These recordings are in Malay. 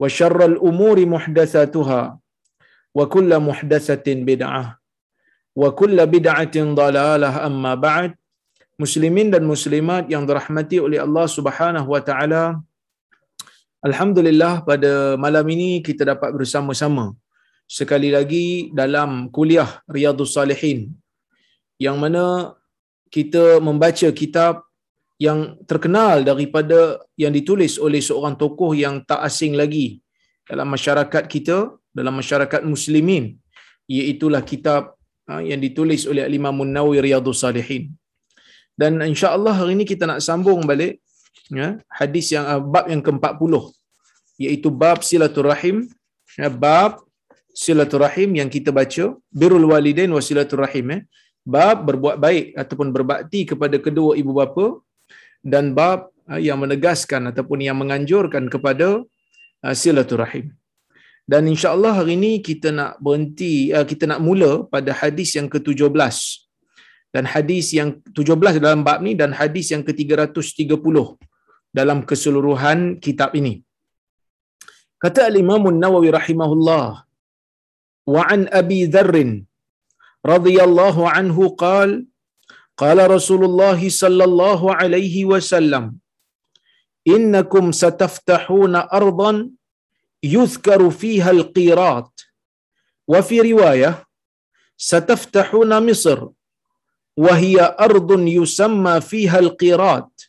وشر الأمور muhdatsatin وكل wa بدعة وكل بدعة amma أما بعد مسلمين والمسلمات yang dirahmati oleh Allah Subhanahu wa taala. Alhamdulillah pada malam ini kita dapat bersama-sama sekali lagi dalam kuliah Riyadhus Salihin yang mana kita membaca kitab yang terkenal daripada yang ditulis oleh seorang tokoh yang tak asing lagi dalam masyarakat kita, dalam masyarakat muslimin, iaitulah kitab yang ditulis oleh Imam Nawawi Riyadhus Salihin. Dan insya-Allah hari ini kita nak sambung balik ya, hadis yang bab yang ke-40 iaitu bab silaturahim, ya, bab silaturahim yang kita baca birrul walidain wa silaturahim eh. Bab berbuat baik ataupun berbakti kepada kedua ibu bapa dan bab yang menegaskan ataupun yang menganjurkan kepada silaturahim. Dan insya-Allah hari ini kita nak berhenti kita nak mula pada hadis yang ke-17. Dan hadis yang 17 dalam bab ni dan hadis yang ke-330 dalam keseluruhan kitab ini. Kata al-Imam An-Nawawi rahimahullah wa an Abi Dharr radhiyallahu anhu qala قال رسول الله صلى الله عليه وسلم إنكم ستفتحون ارضا يذكر فيها القيرات وفي رواية ستفتحون مصر وهي أرض يسمى فيها القيرات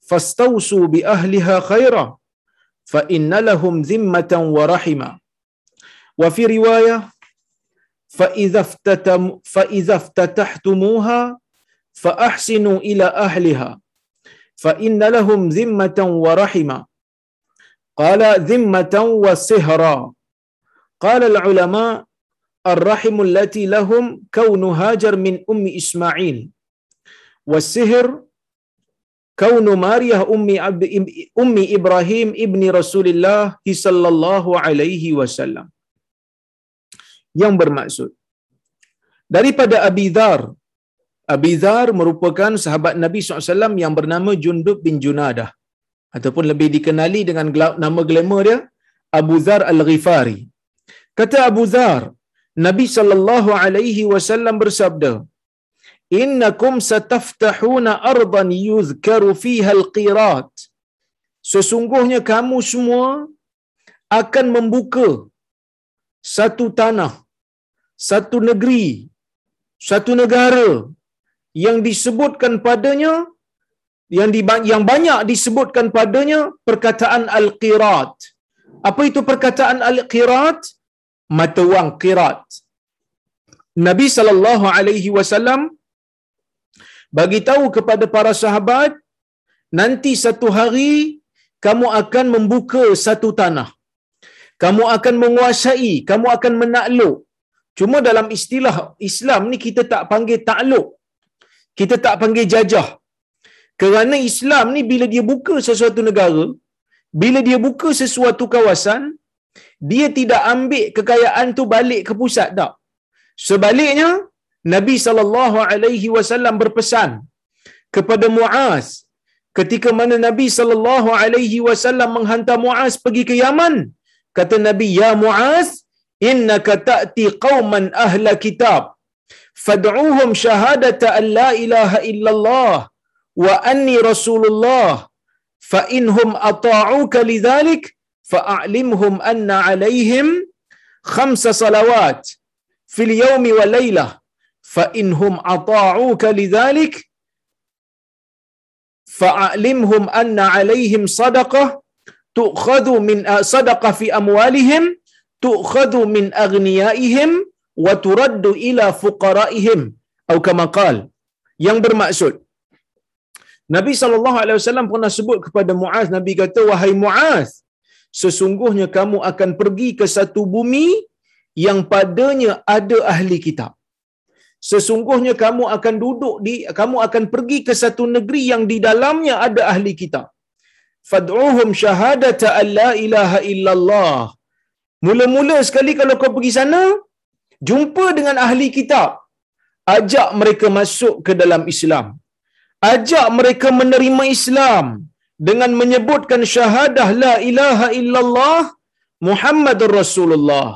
فاستوصوا بأهلها خيرا فإن لهم ذمة ورحما وفي رواية فإذا, افتتم فإذا افتتحتموها فأحسنوا إلى أهلها. فإن لهم ذمة ورحمة. قال ذمة وسهرا. قال العلماء الرحم التي لهم كون هاجر من أم إسماعيل. والسهر كون ماريا أم, أم إبراهيم ابن رسول الله صلى الله عليه وسلم. Yang bermaksud daripada Abi Dhar Abi Dhar merupakan sahabat Nabi SAW yang bernama Jundub bin Junadah ataupun lebih dikenali dengan nama glamour dia Abu Dhar Al-Ghifari. Kata Abu Dhar, Nabi sallallahu alaihi wasallam bersabda, "Innakum sataftahuna ardan yuzkaru fiha al-qirat." Sesungguhnya kamu semua akan membuka satu tanah, satu negeri, satu negara yang disebutkan padanya yang di, yang banyak disebutkan padanya perkataan al-qirat. Apa itu perkataan al-qirat? Mata wang qirat. Nabi sallallahu alaihi wasallam bagi tahu kepada para sahabat nanti satu hari kamu akan membuka satu tanah. Kamu akan menguasai, kamu akan menakluk. Cuma dalam istilah Islam ni kita tak panggil takluk. Kita tak panggil jajah. Kerana Islam ni bila dia buka sesuatu negara, bila dia buka sesuatu kawasan, dia tidak ambil kekayaan tu balik ke pusat tak. Sebaliknya Nabi sallallahu alaihi wasallam berpesan kepada Muaz ketika mana Nabi sallallahu alaihi wasallam menghantar Muaz pergi ke Yaman kata Nabi ya Muaz innaka ta'ti qauman ahla kitab فادعوهم شهادة أن لا إله إلا الله وأني رسول الله. فإنهم أطاعوك لذلك فأعلمهم أن عليهم خمس صلوات في اليوم والليلة. فإنهم أطاعوك لذلك فأعلمهم أن عليهم صدقة تؤخذ من صدقة في أموالهم تؤخذ من أغنيائهم wa turaddu ila fuqaraihim atau kama qal yang bermaksud Nabi sallallahu alaihi wasallam pernah sebut kepada Muaz Nabi kata wahai Muaz sesungguhnya kamu akan pergi ke satu bumi yang padanya ada ahli kitab. Sesungguhnya kamu akan duduk di kamu akan pergi ke satu negeri yang di dalamnya ada ahli kitab. Fad'uhum syahadata an la ilaha illallah. Mula-mula sekali kalau kau pergi sana jumpa dengan ahli kitab. Ajak mereka masuk ke dalam Islam. Ajak mereka menerima Islam dengan menyebutkan syahadah la ilaha illallah Muhammadur Rasulullah.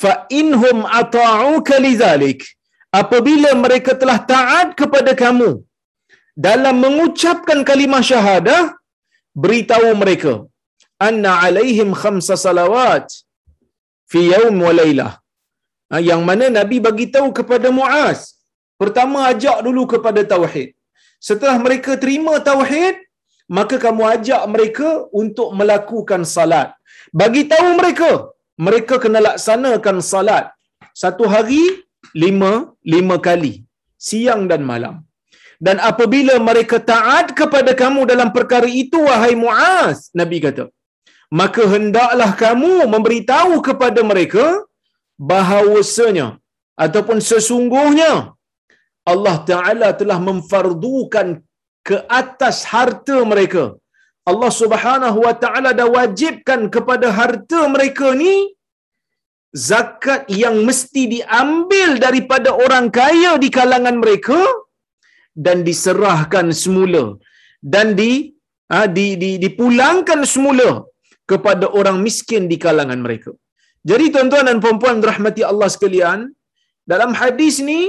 Fa inhum ata'uka lidzalik apabila mereka telah taat kepada kamu dalam mengucapkan kalimah syahadah beritahu mereka anna alaihim khamsa salawat fi yaum wa lailah ha, yang mana nabi bagi tahu kepada Muaz. Pertama ajak dulu kepada tauhid. Setelah mereka terima tauhid maka kamu ajak mereka untuk melakukan salat. Bagi tahu mereka mereka kena laksanakan salat. Satu hari lima lima kali siang dan malam. Dan apabila mereka taat kepada kamu dalam perkara itu wahai Muaz nabi kata maka hendaklah kamu memberitahu kepada mereka bahawasanya ataupun sesungguhnya Allah Taala telah memfardukan ke atas harta mereka Allah Subhanahu wa taala dah wajibkan kepada harta mereka ni zakat yang mesti diambil daripada orang kaya di kalangan mereka dan diserahkan semula dan di, ha, di, di dipulangkan semula kepada orang miskin di kalangan mereka. Jadi tuan-tuan dan puan-puan rahmati Allah sekalian, dalam hadis ni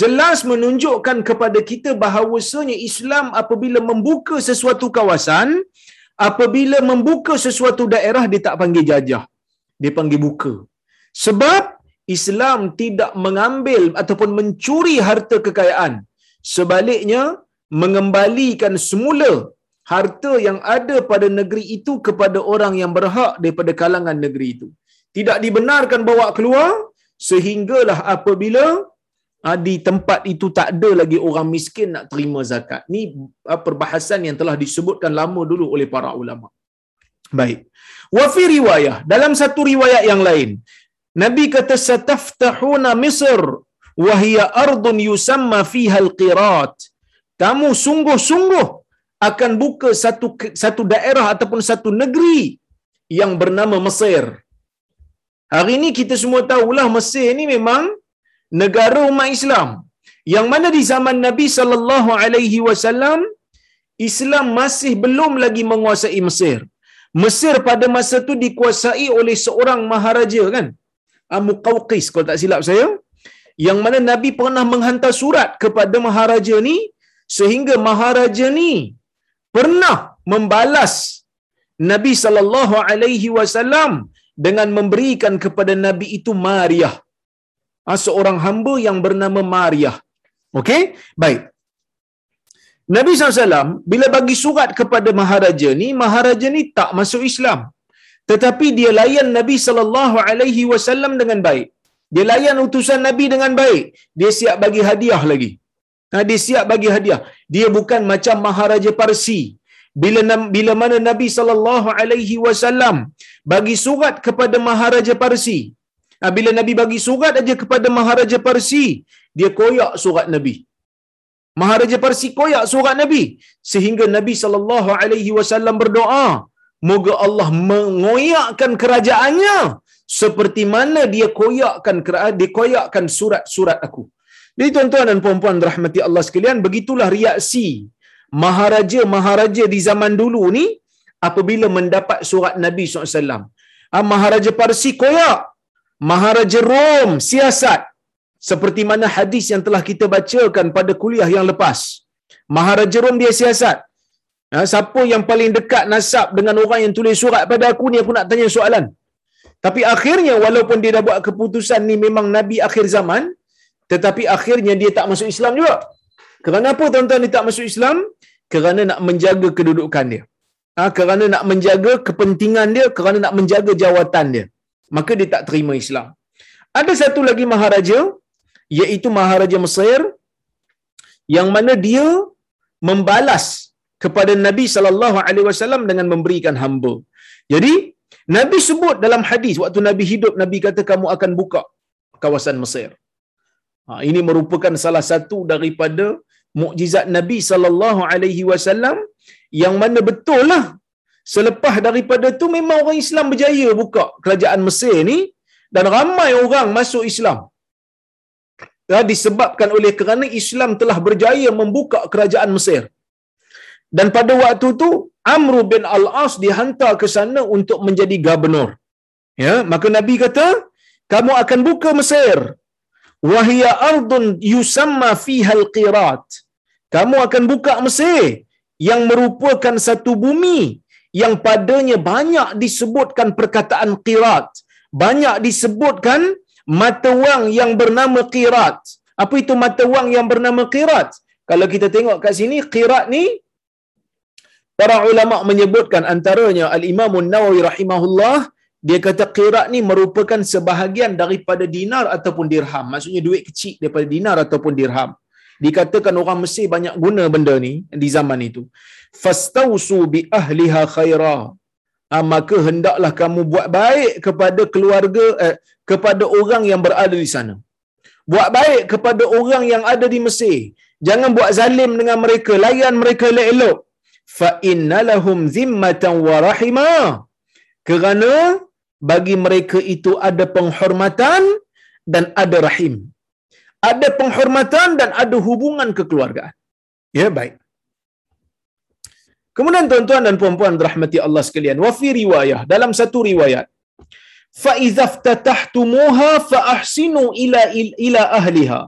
jelas menunjukkan kepada kita bahawasanya Islam apabila membuka sesuatu kawasan, apabila membuka sesuatu daerah dia tak panggil jajah dia panggil buka. Sebab Islam tidak mengambil ataupun mencuri harta kekayaan. Sebaliknya, mengembalikan semula harta yang ada pada negeri itu kepada orang yang berhak daripada kalangan negeri itu. Tidak dibenarkan bawa keluar sehinggalah apabila ah, di tempat itu tak ada lagi orang miskin nak terima zakat. Ini ah, perbahasan yang telah disebutkan lama dulu oleh para ulama. Baik. Wa fi riwayah, dalam satu riwayat yang lain, Nabi kata sataftahuna Misr wa hiya ardun yusamma fiha al-qirat. Kamu sungguh-sungguh akan buka satu satu daerah ataupun satu negeri yang bernama Mesir. Hari ini kita semua tahulah Mesir ni memang negara umat Islam. Yang mana di zaman Nabi sallallahu alaihi wasallam Islam masih belum lagi menguasai Mesir. Mesir pada masa tu dikuasai oleh seorang maharaja kan? Muqawqis kalau tak silap saya. Yang mana Nabi pernah menghantar surat kepada maharaja ni sehingga maharaja ni pernah membalas Nabi sallallahu alaihi wasallam dengan memberikan kepada Nabi itu Maria. Seorang hamba yang bernama Maria. Okey? Baik. Nabi SAW bila bagi surat kepada Maharaja ni, Maharaja ni tak masuk Islam. Tetapi dia layan Nabi SAW dengan baik. Dia layan utusan Nabi dengan baik. Dia siap bagi hadiah lagi. Ha, dia siap bagi hadiah. Dia bukan macam Maharaja Parsi. Bila bila mana Nabi sallallahu alaihi wasallam bagi surat kepada Maharaja Parsi. Ha, bila Nabi bagi surat aja kepada Maharaja Parsi, dia koyak surat Nabi. Maharaja Parsi koyak surat Nabi sehingga Nabi sallallahu alaihi wasallam berdoa, moga Allah mengoyakkan kerajaannya seperti mana dia koyakkan dia koyakkan surat-surat aku. Jadi tuan-tuan dan puan-puan rahmati Allah sekalian, begitulah reaksi maharaja-maharaja di zaman dulu ni apabila mendapat surat Nabi SAW. Ah, maharaja Parsi koyak, maharaja Rom siasat. Seperti mana hadis yang telah kita bacakan pada kuliah yang lepas. Maharaja Rom dia siasat. Ha, siapa yang paling dekat nasab dengan orang yang tulis surat pada aku ni aku nak tanya soalan. Tapi akhirnya walaupun dia dah buat keputusan ni memang Nabi akhir zaman, tetapi akhirnya dia tak masuk Islam juga. Kerana apa tuan-tuan dia tak masuk Islam? Kerana nak menjaga kedudukan dia. Ha, kerana nak menjaga kepentingan dia, kerana nak menjaga jawatan dia. Maka dia tak terima Islam. Ada satu lagi maharaja, iaitu maharaja Mesir, yang mana dia membalas kepada Nabi sallallahu alaihi wasallam dengan memberikan hamba. Jadi Nabi sebut dalam hadis waktu Nabi hidup Nabi kata kamu akan buka kawasan Mesir. Ha, ini merupakan salah satu daripada mukjizat Nabi sallallahu alaihi wasallam yang mana betul lah selepas daripada tu memang orang Islam berjaya buka kerajaan Mesir ni dan ramai orang masuk Islam. Ya, disebabkan oleh kerana Islam telah berjaya membuka kerajaan Mesir. Dan pada waktu tu Amr bin Al-As dihantar ke sana untuk menjadi gubernur. Ya, maka Nabi kata, kamu akan buka Mesir. Wahia ardun yusamma fiha al-qirat. Kamu akan buka Mesir yang merupakan satu bumi yang padanya banyak disebutkan perkataan qirat. Banyak disebutkan mata wang yang bernama qirat. Apa itu mata wang yang bernama qirat? Kalau kita tengok kat sini, qirat ni Para ulama menyebutkan antaranya Al-Imam Nawawi rahimahullah dia kata qirat ni merupakan sebahagian daripada dinar ataupun dirham. Maksudnya duit kecil daripada dinar ataupun dirham. Dikatakan orang Mesir banyak guna benda ni di zaman itu. Fastausu bi ahliha khaira. Ha, maka hendaklah kamu buat baik kepada keluarga eh, kepada orang yang berada di sana. Buat baik kepada orang yang ada di Mesir. Jangan buat zalim dengan mereka, layan mereka elok-elok fa inna lahum zimmatan wa rahima kerana bagi mereka itu ada penghormatan dan ada rahim ada penghormatan dan ada hubungan kekeluargaan. Ya baik. Kemudian tuan-tuan dan puan-puan rahmati Allah sekalian wa fi riwayah dalam satu riwayat fa idza ftatahtumuha fa ahsinu ila ila ahliha.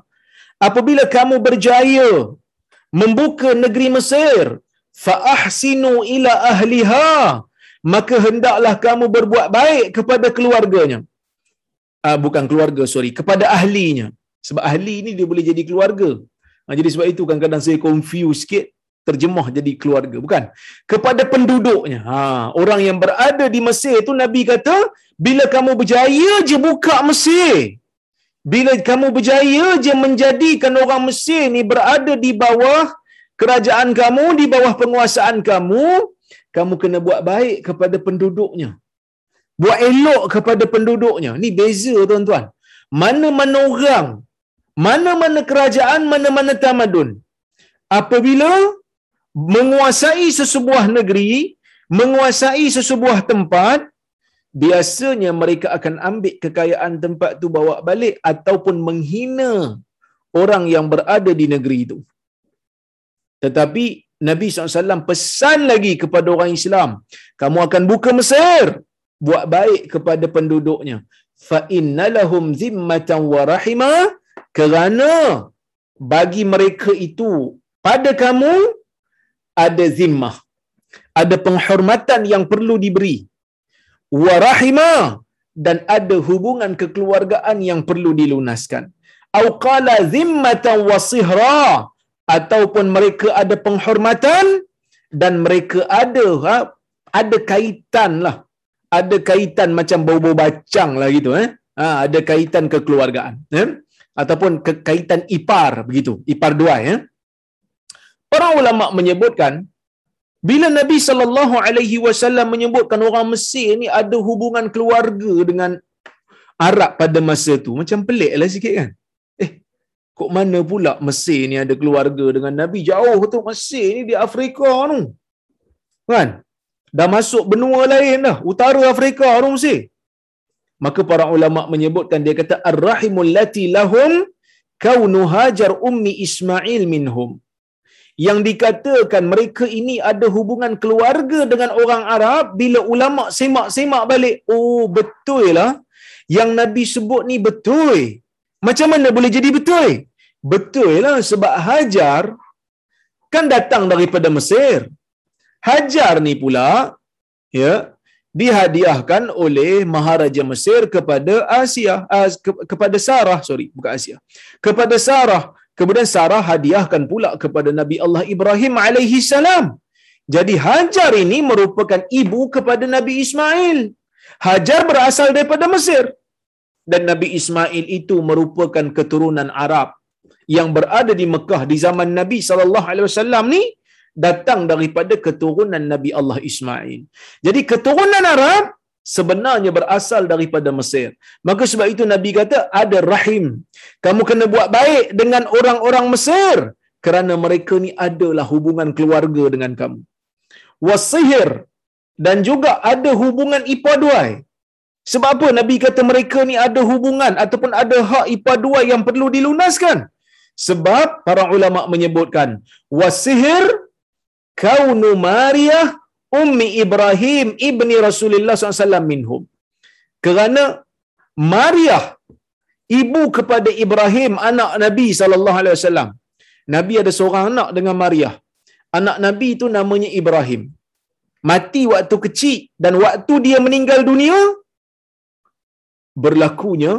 Apabila kamu berjaya membuka negeri Mesir fa ahsinu ila ahliha maka hendaklah kamu berbuat baik kepada keluarganya. Uh, bukan keluarga sorry kepada ahlinya sebab ahli ni dia boleh jadi keluarga uh, jadi sebab itu kadang-kadang saya confuse sikit terjemah jadi keluarga bukan kepada penduduknya ha orang yang berada di Mesir tu nabi kata bila kamu berjaya je buka Mesir bila kamu berjaya je menjadikan orang Mesir ni berada di bawah kerajaan kamu di bawah penguasaan kamu, kamu kena buat baik kepada penduduknya. Buat elok kepada penduduknya. Ni beza tuan-tuan. Mana-mana orang, mana-mana kerajaan, mana-mana tamadun. Apabila menguasai sesebuah negeri, menguasai sesebuah tempat, biasanya mereka akan ambil kekayaan tempat tu bawa balik ataupun menghina orang yang berada di negeri itu. Tetapi Nabi SAW pesan lagi kepada orang Islam, kamu akan buka Mesir, buat baik kepada penduduknya. Innalahum zimmatan wa rahima kerana bagi mereka itu pada kamu ada zimmah. Ada penghormatan yang perlu diberi. Wa rahima dan ada hubungan kekeluargaan yang perlu dilunaskan. Au qala zimmatan wa sihra ataupun mereka ada penghormatan dan mereka ada ha, ada kaitan lah ada kaitan macam bau-bau bacang lah gitu eh ha, ada kaitan kekeluargaan eh? Ataupun ke, kaitan ipar begitu ipar dua ya eh? para ulama menyebutkan bila Nabi sallallahu alaihi wasallam menyebutkan orang Mesir ni ada hubungan keluarga dengan Arab pada masa tu macam peliklah sikit kan Kok mana pula Mesir ni ada keluarga dengan Nabi? Jauh tu Mesir ni di Afrika tu. Kan? dah masuk benua lain dah, utara Afrika, orang Mesir. Maka para ulama menyebutkan dia kata ar-rahimul lati lahum kaunu hajar ummi Ismail minhum. Yang dikatakan mereka ini ada hubungan keluarga dengan orang Arab bila ulama semak-semak balik, oh betul lah yang Nabi sebut ni betul. Macam mana boleh jadi betul? Betul lah sebab Hajar kan datang daripada Mesir. Hajar ni pula ya dihadiahkan oleh Maharaja Mesir kepada Asia uh, ke- kepada Sarah sorry bukan Asia. Kepada Sarah kemudian Sarah hadiahkan pula kepada Nabi Allah Ibrahim alaihi salam. Jadi Hajar ini merupakan ibu kepada Nabi Ismail. Hajar berasal daripada Mesir. Dan Nabi Ismail itu merupakan keturunan Arab yang berada di Mekah di zaman Nabi sallallahu alaihi wasallam ni datang daripada keturunan Nabi Allah Ismail. Jadi keturunan Arab sebenarnya berasal daripada Mesir. Maka sebab itu Nabi kata ada rahim. Kamu kena buat baik dengan orang-orang Mesir kerana mereka ni adalah hubungan keluarga dengan kamu. Wasihir dan juga ada hubungan ipaduai. Sebab apa Nabi kata mereka ni ada hubungan ataupun ada hak ipaduai yang perlu dilunaskan? Sebab para ulama menyebutkan wasihir kaunu Maria ummi Ibrahim ibni Rasulullah SAW minhum. Kerana Maria ibu kepada Ibrahim anak Nabi sallallahu alaihi wasallam. Nabi ada seorang anak dengan Maria. Anak Nabi itu namanya Ibrahim. Mati waktu kecil dan waktu dia meninggal dunia berlakunya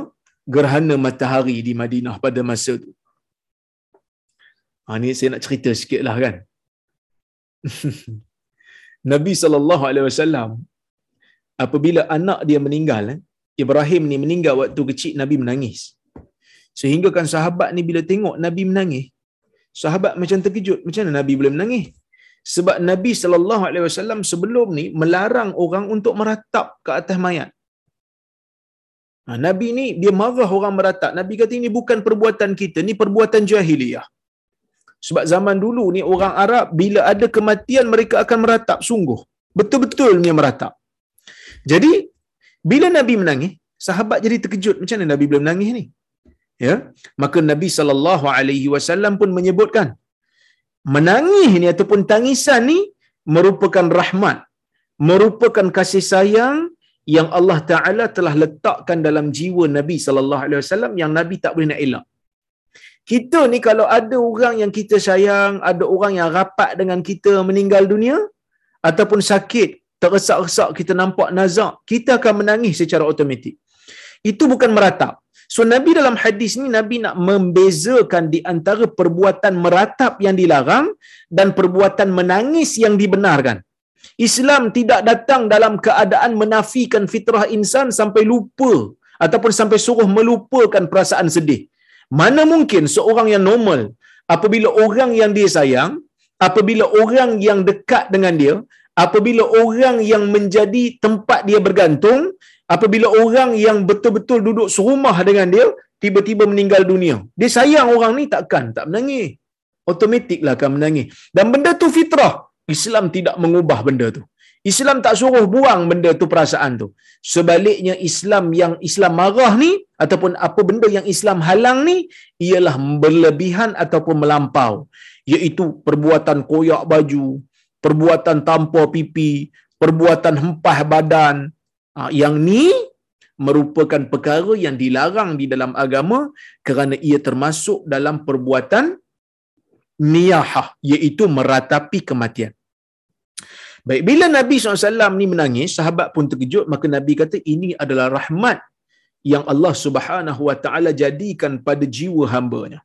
gerhana matahari di Madinah pada masa itu. Ha, ni saya nak cerita sikit lah kan. Nabi sallallahu alaihi wasallam apabila anak dia meninggal eh, Ibrahim ni meninggal waktu kecil Nabi menangis. Sehingga kan sahabat ni bila tengok Nabi menangis, sahabat macam terkejut, macam mana Nabi boleh menangis? Sebab Nabi sallallahu alaihi wasallam sebelum ni melarang orang untuk meratap ke atas mayat. Ha, Nabi ni dia marah orang meratap. Nabi kata ini bukan perbuatan kita, ni perbuatan jahiliyah. Sebab zaman dulu ni orang Arab bila ada kematian mereka akan meratap sungguh. Betul-betul meratap. Jadi bila Nabi menangis, sahabat jadi terkejut macam mana Nabi boleh menangis ni? Ya. Maka Nabi sallallahu alaihi wasallam pun menyebutkan menangis ni ataupun tangisan ni merupakan rahmat, merupakan kasih sayang yang Allah Taala telah letakkan dalam jiwa Nabi sallallahu alaihi wasallam yang Nabi tak boleh nak elak. Kita ni kalau ada orang yang kita sayang, ada orang yang rapat dengan kita meninggal dunia ataupun sakit, tergesak-gesak kita nampak nazak, kita akan menangis secara automatik. Itu bukan meratap. So Nabi dalam hadis ni Nabi nak membezakan di antara perbuatan meratap yang dilarang dan perbuatan menangis yang dibenarkan. Islam tidak datang dalam keadaan menafikan fitrah insan sampai lupa ataupun sampai suruh melupakan perasaan sedih. Mana mungkin seorang yang normal apabila orang yang dia sayang, apabila orang yang dekat dengan dia, apabila orang yang menjadi tempat dia bergantung, apabila orang yang betul-betul duduk serumah dengan dia tiba-tiba meninggal dunia. Dia sayang orang ni takkan tak menangis. Automatiklah akan menangis. Dan benda tu fitrah. Islam tidak mengubah benda tu. Islam tak suruh buang benda tu perasaan tu. Sebaliknya Islam yang Islam marah ni ataupun apa benda yang Islam halang ni ialah berlebihan ataupun melampau. Iaitu perbuatan koyak baju, perbuatan tanpa pipi, perbuatan hempah badan. Ha, yang ni merupakan perkara yang dilarang di dalam agama kerana ia termasuk dalam perbuatan niyahah iaitu meratapi kematian. Baik, bila Nabi SAW ni menangis, sahabat pun terkejut, maka Nabi kata ini adalah rahmat yang Allah Subhanahu Wa Taala jadikan pada jiwa hamba-Nya.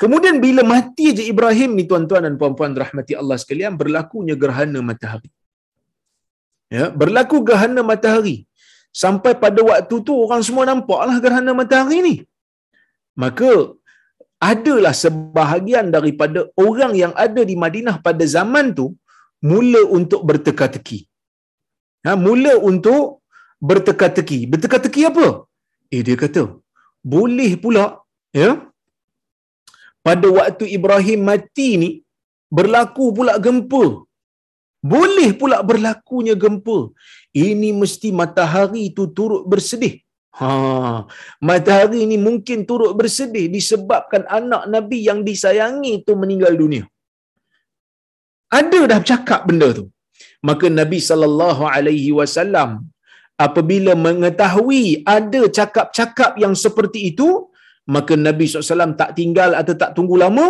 Kemudian bila mati je Ibrahim ni tuan-tuan dan puan-puan rahmati Allah sekalian, berlakunya gerhana matahari. Ya, berlaku gerhana matahari. Sampai pada waktu tu orang semua nampaklah gerhana matahari ni. Maka adalah sebahagian daripada orang yang ada di Madinah pada zaman tu mula untuk berteka-teki. Ha, mula untuk berteka-teki. Berteka-teki apa? Eh dia kata, boleh pula ya. Pada waktu Ibrahim mati ni berlaku pula gempa. boleh pula berlakunya gempa. Ini mesti matahari itu turut bersedih. Ha, matahari ini mungkin turut bersedih disebabkan anak Nabi yang disayangi itu meninggal dunia. Ada dah cakap benda tu. Maka Nabi sallallahu alaihi wasallam apabila mengetahui ada cakap-cakap yang seperti itu, maka Nabi SAW tak tinggal atau tak tunggu lama,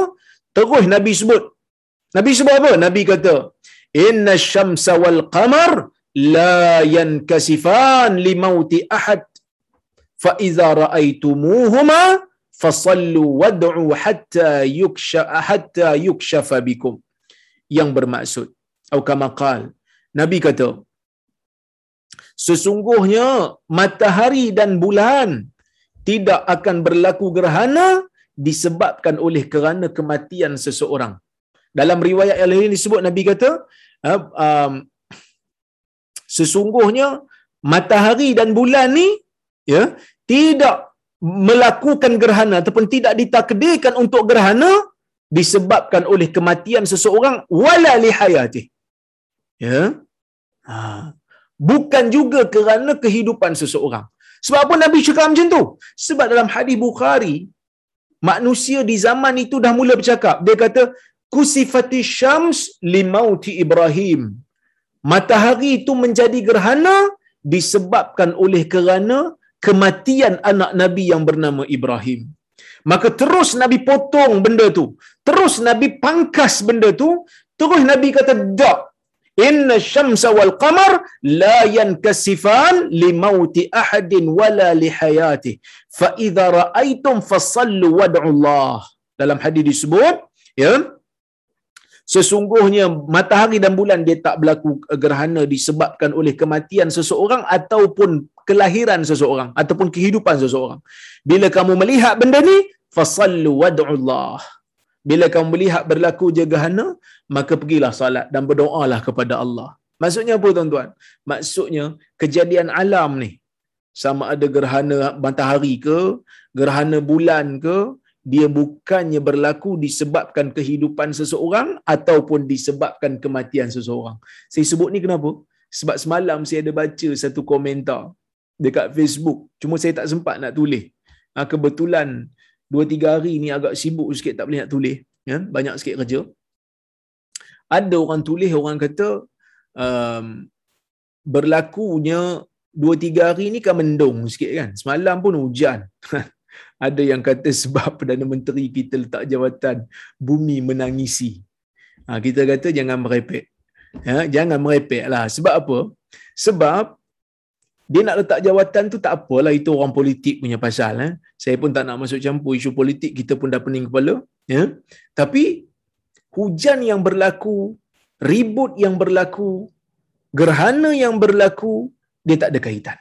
terus Nabi sebut. Nabi sebut apa? Nabi kata, Inna syamsa wal qamar la yankasifan li mauti ahad. Fa iza ra'aitumuhuma fasallu wad'u hatta yuksha hatta yukshafa bikum. Yang bermaksud, atau kama qal, Nabi kata, sesungguhnya matahari dan bulan tidak akan berlaku gerhana disebabkan oleh kerana kematian seseorang. Dalam riwayat yang lain disebut Nabi kata, uh, um, sesungguhnya matahari dan bulan ni ya tidak melakukan gerhana ataupun tidak ditakdirkan untuk gerhana disebabkan oleh kematian seseorang wala li hayati. Ya. Ha. Bukan juga kerana kehidupan seseorang. Sebab apa Nabi cakap macam tu? Sebab dalam hadis Bukhari, manusia di zaman itu dah mula bercakap. Dia kata, Kusifati syams limauti Ibrahim. Matahari itu menjadi gerhana disebabkan oleh kerana kematian anak Nabi yang bernama Ibrahim. Maka terus Nabi potong benda tu. Terus Nabi pangkas benda tu. Terus Nabi kata, tak inna syamsa wal qamar la yankasifan li mauti ahadin wala li hayati. Fa idza raaitum fasallu wad'u Allah dalam hadis disebut ya sesungguhnya matahari dan bulan dia tak berlaku gerhana disebabkan oleh kematian seseorang ataupun kelahiran seseorang ataupun kehidupan seseorang. Bila kamu melihat benda ni fasallu wad'u Allah bila kamu melihat berlaku gerhana maka pergilah salat dan berdoalah kepada Allah. Maksudnya apa tuan-tuan? Maksudnya kejadian alam ni sama ada gerhana matahari ke, gerhana bulan ke, dia bukannya berlaku disebabkan kehidupan seseorang ataupun disebabkan kematian seseorang. Saya sebut ni kenapa? Sebab semalam saya ada baca satu komentar dekat Facebook. Cuma saya tak sempat nak tulis. Ha, kebetulan dua tiga hari ni agak sibuk sikit tak boleh nak tulis. Ya, banyak sikit kerja. Ada orang tulis orang kata um, berlakunya dua tiga hari ni kan mendung sikit kan. Semalam pun hujan. Ada yang kata sebab Perdana Menteri kita letak jawatan bumi menangisi. Ha, kita kata jangan merepek. Ya, jangan merepek lah. Sebab apa? Sebab dia nak letak jawatan tu tak apalah itu orang politik punya pasal eh. saya pun tak nak masuk campur isu politik kita pun dah pening kepala ya. tapi hujan yang berlaku, ribut yang berlaku, gerhana yang berlaku, dia tak ada kaitan.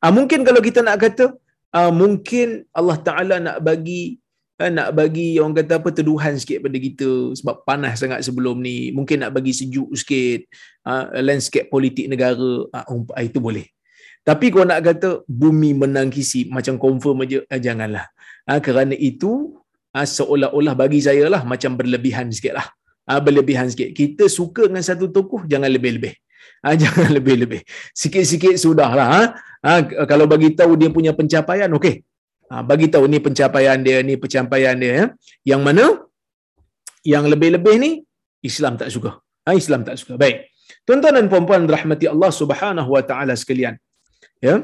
Ah, mungkin kalau kita nak kata, ah, mungkin Allah Ta'ala nak bagi ah, nak bagi orang kata apa teduhan sikit pada kita sebab panas sangat sebelum ni mungkin nak bagi sejuk sikit ah, landscape politik negara ah, itu boleh tapi kalau nak kata bumi menangkisi macam confirm aja ah, janganlah ah, kerana itu ha, seolah-olah bagi saya lah macam berlebihan sikit lah. Ha, berlebihan sikit. Kita suka dengan satu tokoh, jangan lebih-lebih. Ha, jangan lebih-lebih. Sikit-sikit sudah lah. Ha. Ha, kalau bagi tahu dia punya pencapaian, okey. Ha, bagi tahu ni pencapaian dia, ni pencapaian dia. Ya. Yang mana? Yang lebih-lebih ni, Islam tak suka. Ha, Islam tak suka. Baik. Tuan-tuan dan puan-puan rahmati Allah subhanahu wa ta'ala sekalian. Ya.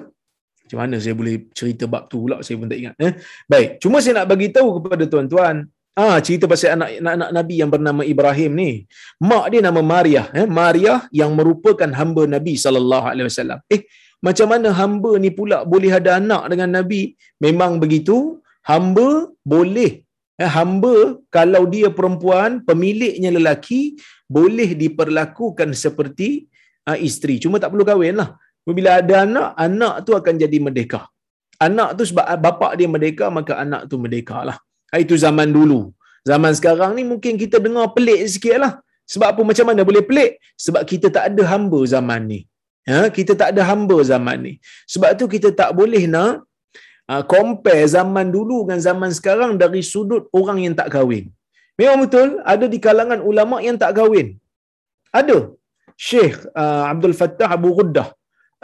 Macam mana saya boleh cerita bab tu pula saya pun tak ingat eh. Baik, cuma saya nak bagi tahu kepada tuan-tuan ah cerita pasal anak anak Nabi yang bernama Ibrahim ni. Mak dia nama Maria eh Maria yang merupakan hamba Nabi sallallahu alaihi wasallam. Eh macam mana hamba ni pula boleh ada anak dengan Nabi? Memang begitu. Hamba boleh eh, hamba kalau dia perempuan, pemiliknya lelaki boleh diperlakukan seperti uh, isteri. Cuma tak perlu kahwin lah. Bila ada anak, anak tu akan jadi merdeka. Anak tu sebab bapa dia merdeka, maka anak tu merdeka lah. Ha, itu zaman dulu. Zaman sekarang ni mungkin kita dengar pelik sikit lah. Sebab apa macam mana boleh pelik? Sebab kita tak ada hamba zaman ni. Ha, kita tak ada hamba zaman ni. Sebab tu kita tak boleh nak uh, compare zaman dulu dengan zaman sekarang dari sudut orang yang tak kahwin. Memang betul, ada di kalangan ulama yang tak kahwin. Ada. Syekh uh, Abdul Fattah Abu Ghuddah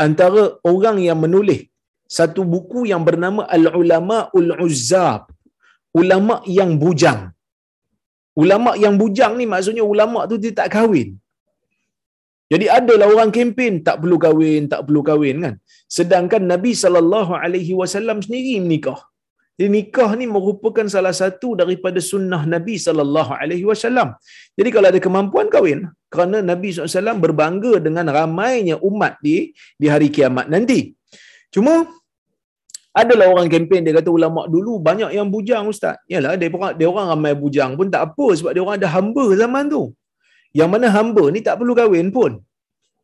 antara orang yang menulis satu buku yang bernama Al-Ulama Ul-Uzzab. Ulama yang bujang. Ulama yang bujang ni maksudnya ulama tu dia tak kahwin. Jadi adalah orang kempen tak perlu kahwin, tak perlu kahwin kan. Sedangkan Nabi sallallahu alaihi wasallam sendiri menikah. Jadi nikah ni merupakan salah satu daripada sunnah Nabi sallallahu alaihi wasallam. Jadi kalau ada kemampuan kahwin kerana Nabi SAW berbangga dengan ramainya umat di di hari kiamat nanti. Cuma adalah orang kempen dia kata ulama dulu banyak yang bujang ustaz. Yalah dia orang dia orang ramai bujang pun tak apa sebab dia orang ada hamba zaman tu. Yang mana hamba ni tak perlu kahwin pun.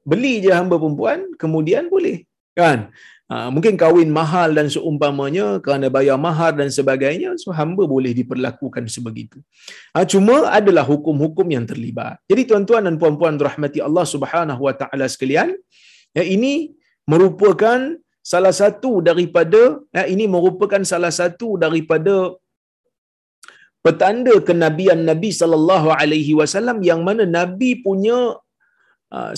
Beli je hamba perempuan kemudian boleh. Kan? Ha, mungkin kahwin mahal dan seumpamanya kerana bayar mahar dan sebagainya so hamba boleh diperlakukan sebegitu. Ha, cuma adalah hukum-hukum yang terlibat. Jadi tuan-tuan dan puan-puan rahmati Allah Subhanahu Wa Taala sekalian, ya ini merupakan salah satu daripada ya, ini merupakan salah satu daripada petanda kenabian Nabi sallallahu alaihi wasallam yang mana Nabi punya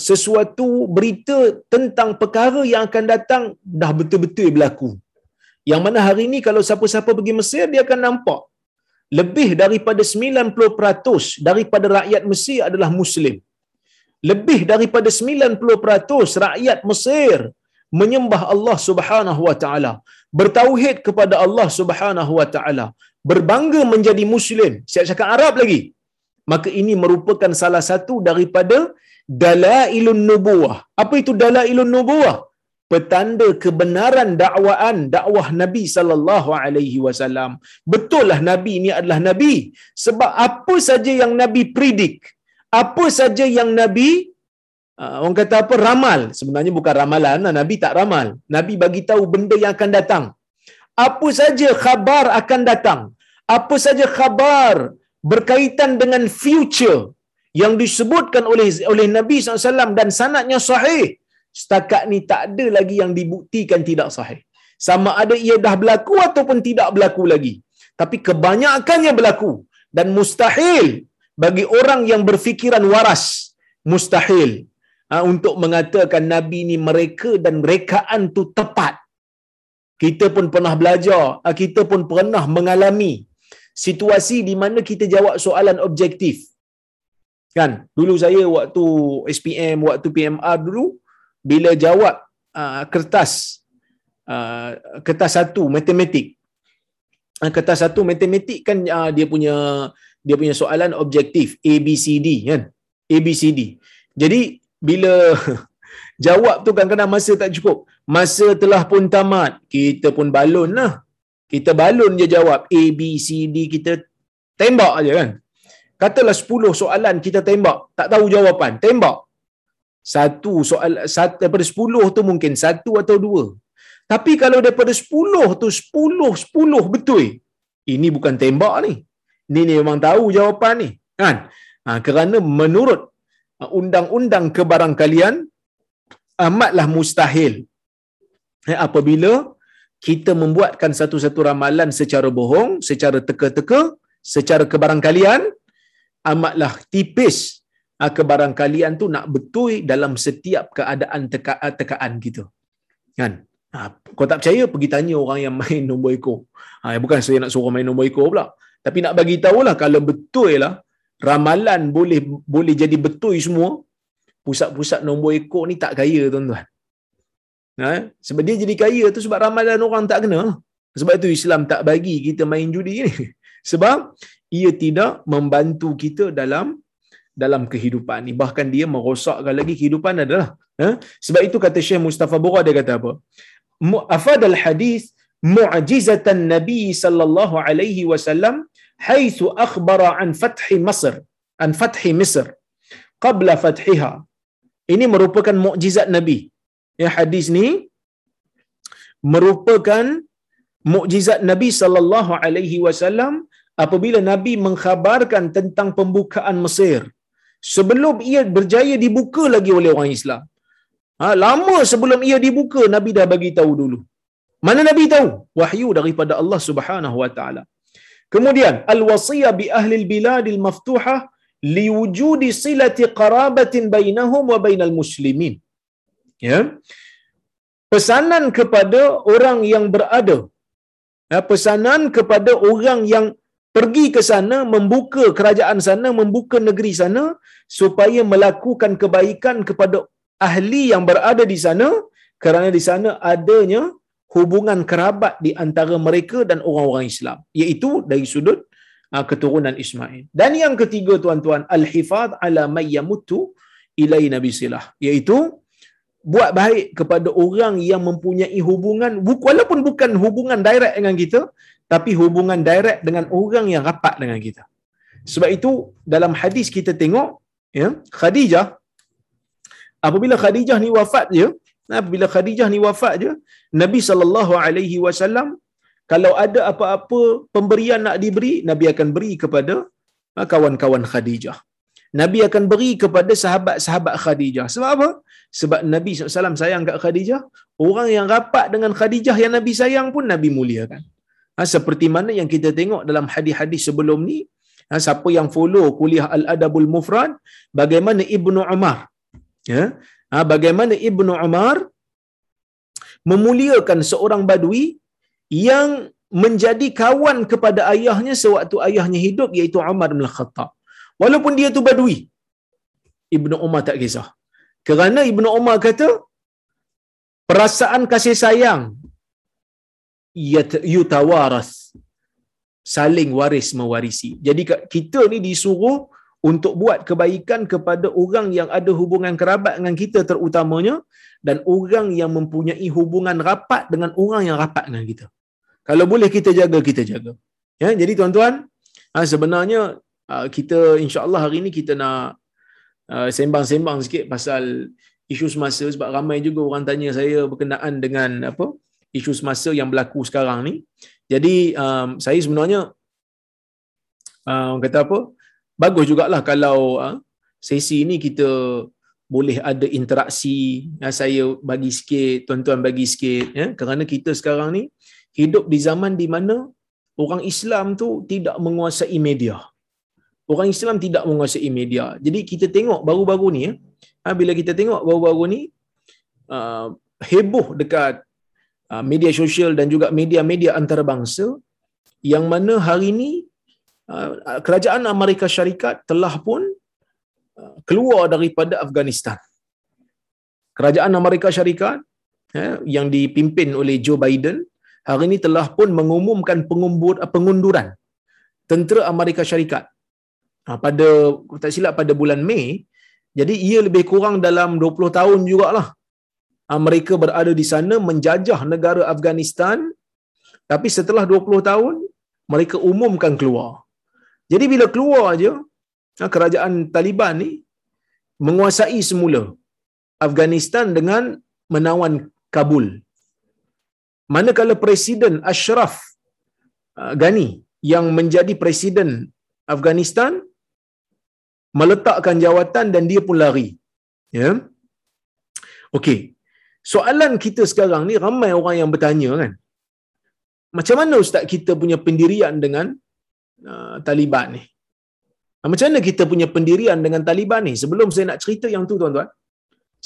sesuatu berita tentang perkara yang akan datang dah betul-betul berlaku. Yang mana hari ini kalau siapa-siapa pergi Mesir dia akan nampak lebih daripada 90% daripada rakyat Mesir adalah muslim. Lebih daripada 90% rakyat Mesir menyembah Allah Subhanahu wa taala, bertauhid kepada Allah Subhanahu wa taala, berbangga menjadi muslim. Saya cakap Arab lagi. Maka ini merupakan salah satu daripada dalailun nubuwah. Apa itu dalailun nubuwah? Petanda kebenaran dakwaan dakwah Nabi sallallahu alaihi wasallam. Betullah Nabi ini adalah nabi sebab apa saja yang Nabi predik, apa saja yang Nabi uh, orang kata apa ramal sebenarnya bukan ramalan lah. nabi tak ramal nabi bagi tahu benda yang akan datang apa saja khabar akan datang apa saja khabar berkaitan dengan future yang disebutkan oleh oleh Nabi SAW dan sanatnya sahih setakat ni tak ada lagi yang dibuktikan tidak sahih sama ada ia dah berlaku ataupun tidak berlaku lagi tapi kebanyakannya berlaku dan mustahil bagi orang yang berfikiran waras mustahil ha, untuk mengatakan Nabi ni mereka dan rekaan tu tepat. Kita pun pernah belajar, ha, kita pun pernah mengalami situasi di mana kita jawab soalan objektif. Kan? Dulu saya waktu SPM, waktu PMR dulu, bila jawab uh, kertas uh, kertas satu matematik, uh, kertas satu matematik kan uh, dia punya dia punya soalan objektif A B C D kan A B C D jadi bila jawab tu kadang-kadang masa tak cukup. Masa telah pun tamat, kita pun balon lah. Kita balon je jawab A, B, C, D, kita tembak aja kan. Katalah 10 soalan kita tembak, tak tahu jawapan, tembak. Satu soal satu, daripada 10 tu mungkin satu atau dua. Tapi kalau daripada 10 tu 10 10 betul. Ini bukan tembak ni. Ini ni memang tahu jawapan ni, kan? Ha, kerana menurut Uh, undang-undang kebarangkalian amatlah mustahil eh, apabila kita membuatkan satu-satu ramalan secara bohong, secara teka-teka, secara kebarangkalian amatlah tipis uh, kebarangkalian tu nak betul dalam setiap keadaan teka- tekaan kita. Kan? Ha, kau tak percaya pergi tanya orang yang main nombor ekor. Ha, bukan saya nak suruh main nombor ekor pula. Tapi nak bagi tahulah kalau betul lah ramalan boleh boleh jadi betul semua pusat-pusat nombor ekor ni tak kaya tuan-tuan ha? sebab dia jadi kaya tu sebab ramalan orang tak kena sebab itu Islam tak bagi kita main judi ni sebab ia tidak membantu kita dalam dalam kehidupan ni. Bahkan dia merosakkan lagi kehidupan adalah eh? sebab itu kata Syekh Mustafa Bora dia kata apa? Afad al hadis mu'jizatan nabi sallallahu alaihi wasallam حيث أخبر عن فتح مصر عن فتح مصر قبل فتحها ini merupakan mukjizat Nabi. Ya hadis ni merupakan mukjizat Nabi sallallahu alaihi wasallam apabila Nabi mengkhabarkan tentang pembukaan Mesir sebelum ia berjaya dibuka lagi oleh orang Islam. Ha, lama sebelum ia dibuka Nabi dah bagi tahu dulu. Mana Nabi tahu? Wahyu daripada Allah Subhanahu wa taala. Kemudian al-wasiyah bi ahli al-bilad al-maftuhah liwujudi silati qarabatin bainahum wa bainal muslimin ya pesanan kepada orang yang berada ya, pesanan kepada orang yang pergi ke sana membuka kerajaan sana membuka negeri sana supaya melakukan kebaikan kepada ahli yang berada di sana kerana di sana adanya hubungan kerabat di antara mereka dan orang-orang Islam iaitu dari sudut uh, keturunan Ismail. Dan yang ketiga tuan-tuan al-hifaz ala may yamutu ilai nabi silah iaitu buat baik kepada orang yang mempunyai hubungan walaupun bukan hubungan direct dengan kita tapi hubungan direct dengan orang yang rapat dengan kita. Sebab itu dalam hadis kita tengok ya Khadijah apabila Khadijah ni wafat je apabila Khadijah ni wafat je Nabi sallallahu alaihi wasallam kalau ada apa-apa pemberian nak diberi Nabi akan beri kepada ha, kawan-kawan Khadijah. Nabi akan beri kepada sahabat-sahabat Khadijah. Sebab apa? Sebab Nabi SAW sayang kat Khadijah. Orang yang rapat dengan Khadijah yang Nabi sayang pun Nabi muliakan. Ha, seperti mana yang kita tengok dalam hadis-hadis sebelum ni. Ha, siapa yang follow kuliah Al-Adabul Mufrad. Bagaimana Ibnu Umar. Ya? Ha, bagaimana Ibnu Umar memuliakan seorang badui yang menjadi kawan kepada ayahnya sewaktu ayahnya hidup iaitu Umar bin Khattab. Walaupun dia tu badui. Ibnu Umar tak kisah. Kerana Ibnu Umar kata perasaan kasih sayang yutawaras saling waris mewarisi. Jadi kita ni disuruh untuk buat kebaikan kepada orang yang ada hubungan kerabat dengan kita terutamanya dan orang yang mempunyai hubungan rapat dengan orang yang rapat dengan kita. Kalau boleh kita jaga, kita jaga. Ya, jadi tuan-tuan, ha, sebenarnya ha, kita insya-Allah hari ini kita nak ha, sembang-sembang sikit pasal isu semasa sebab ramai juga orang tanya saya berkenaan dengan apa? Isu semasa yang berlaku sekarang ni. Jadi um, saya sebenarnya um, kata apa? Bagus jugalah kalau uh, sesi ini kita boleh ada interaksi. Ya, saya bagi sikit, tuan-tuan bagi sikit. Ya, kerana kita sekarang ni hidup di zaman di mana orang Islam tu tidak menguasai media. Orang Islam tidak menguasai media. Jadi kita tengok baru-baru ni, ya, ha, bila kita tengok baru-baru ni, uh, heboh dekat media sosial dan juga media-media antarabangsa yang mana hari ini uh, kerajaan Amerika Syarikat telah pun uh, keluar daripada Afghanistan. Kerajaan Amerika Syarikat ya, yang dipimpin oleh Joe Biden hari ini telah pun mengumumkan pengunduran tentera Amerika Syarikat pada tak silap pada bulan Mei jadi ia lebih kurang dalam 20 tahun jugalah mereka berada di sana menjajah negara Afghanistan. Tapi setelah 20 tahun mereka umumkan keluar. Jadi bila keluar aja ha, kerajaan Taliban ni menguasai semula Afghanistan dengan menawan Kabul. Manakala presiden Ashraf uh, Ghani yang menjadi presiden Afghanistan meletakkan jawatan dan dia pun lari. Ya. Okey soalan kita sekarang ni ramai orang yang bertanya kan macam mana ustaz kita punya pendirian dengan uh, Taliban ni macam mana kita punya pendirian dengan Taliban ni sebelum saya nak cerita yang tu tuan-tuan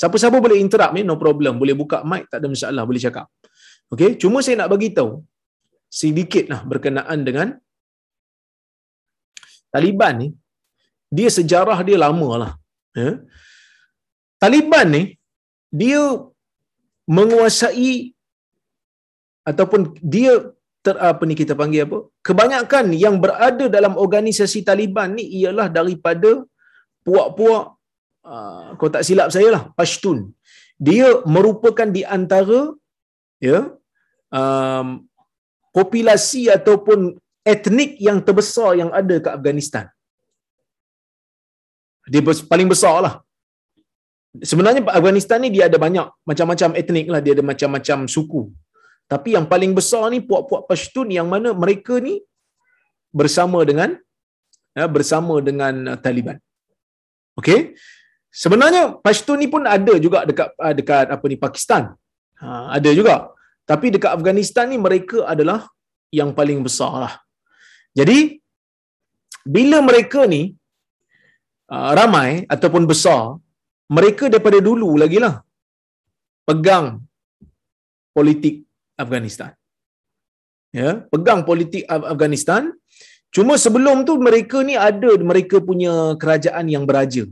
siapa-siapa boleh interrupt ni no problem boleh buka mic tak ada masalah boleh cakap Okey, cuma saya nak bagi tahu sedikitlah berkenaan dengan Taliban ni. Dia sejarah dia lama lah. Ya. Taliban ni dia menguasai ataupun dia ter, apa ni kita panggil apa? Kebanyakan yang berada dalam organisasi Taliban ni ialah daripada puak-puak uh, kau tak silap saya lah, Pashtun. Dia merupakan di antara ya um, populasi ataupun etnik yang terbesar yang ada ke Afghanistan. Dia paling besar lah. Sebenarnya Afghanistan ni dia ada banyak macam-macam etnik lah. Dia ada macam-macam suku. Tapi yang paling besar ni puak-puak Pashtun yang mana mereka ni bersama dengan ya, bersama dengan uh, Taliban. Okey. Sebenarnya Pashtun ni pun ada juga dekat uh, dekat apa ni Pakistan. Ha, ada juga. Tapi dekat Afghanistan ni mereka adalah yang paling besar lah. Jadi, bila mereka ni uh, ramai ataupun besar mereka daripada dulu lagi lah pegang politik Afghanistan. Ya, pegang politik Afghanistan. Cuma sebelum tu mereka ni ada mereka punya kerajaan yang beraja.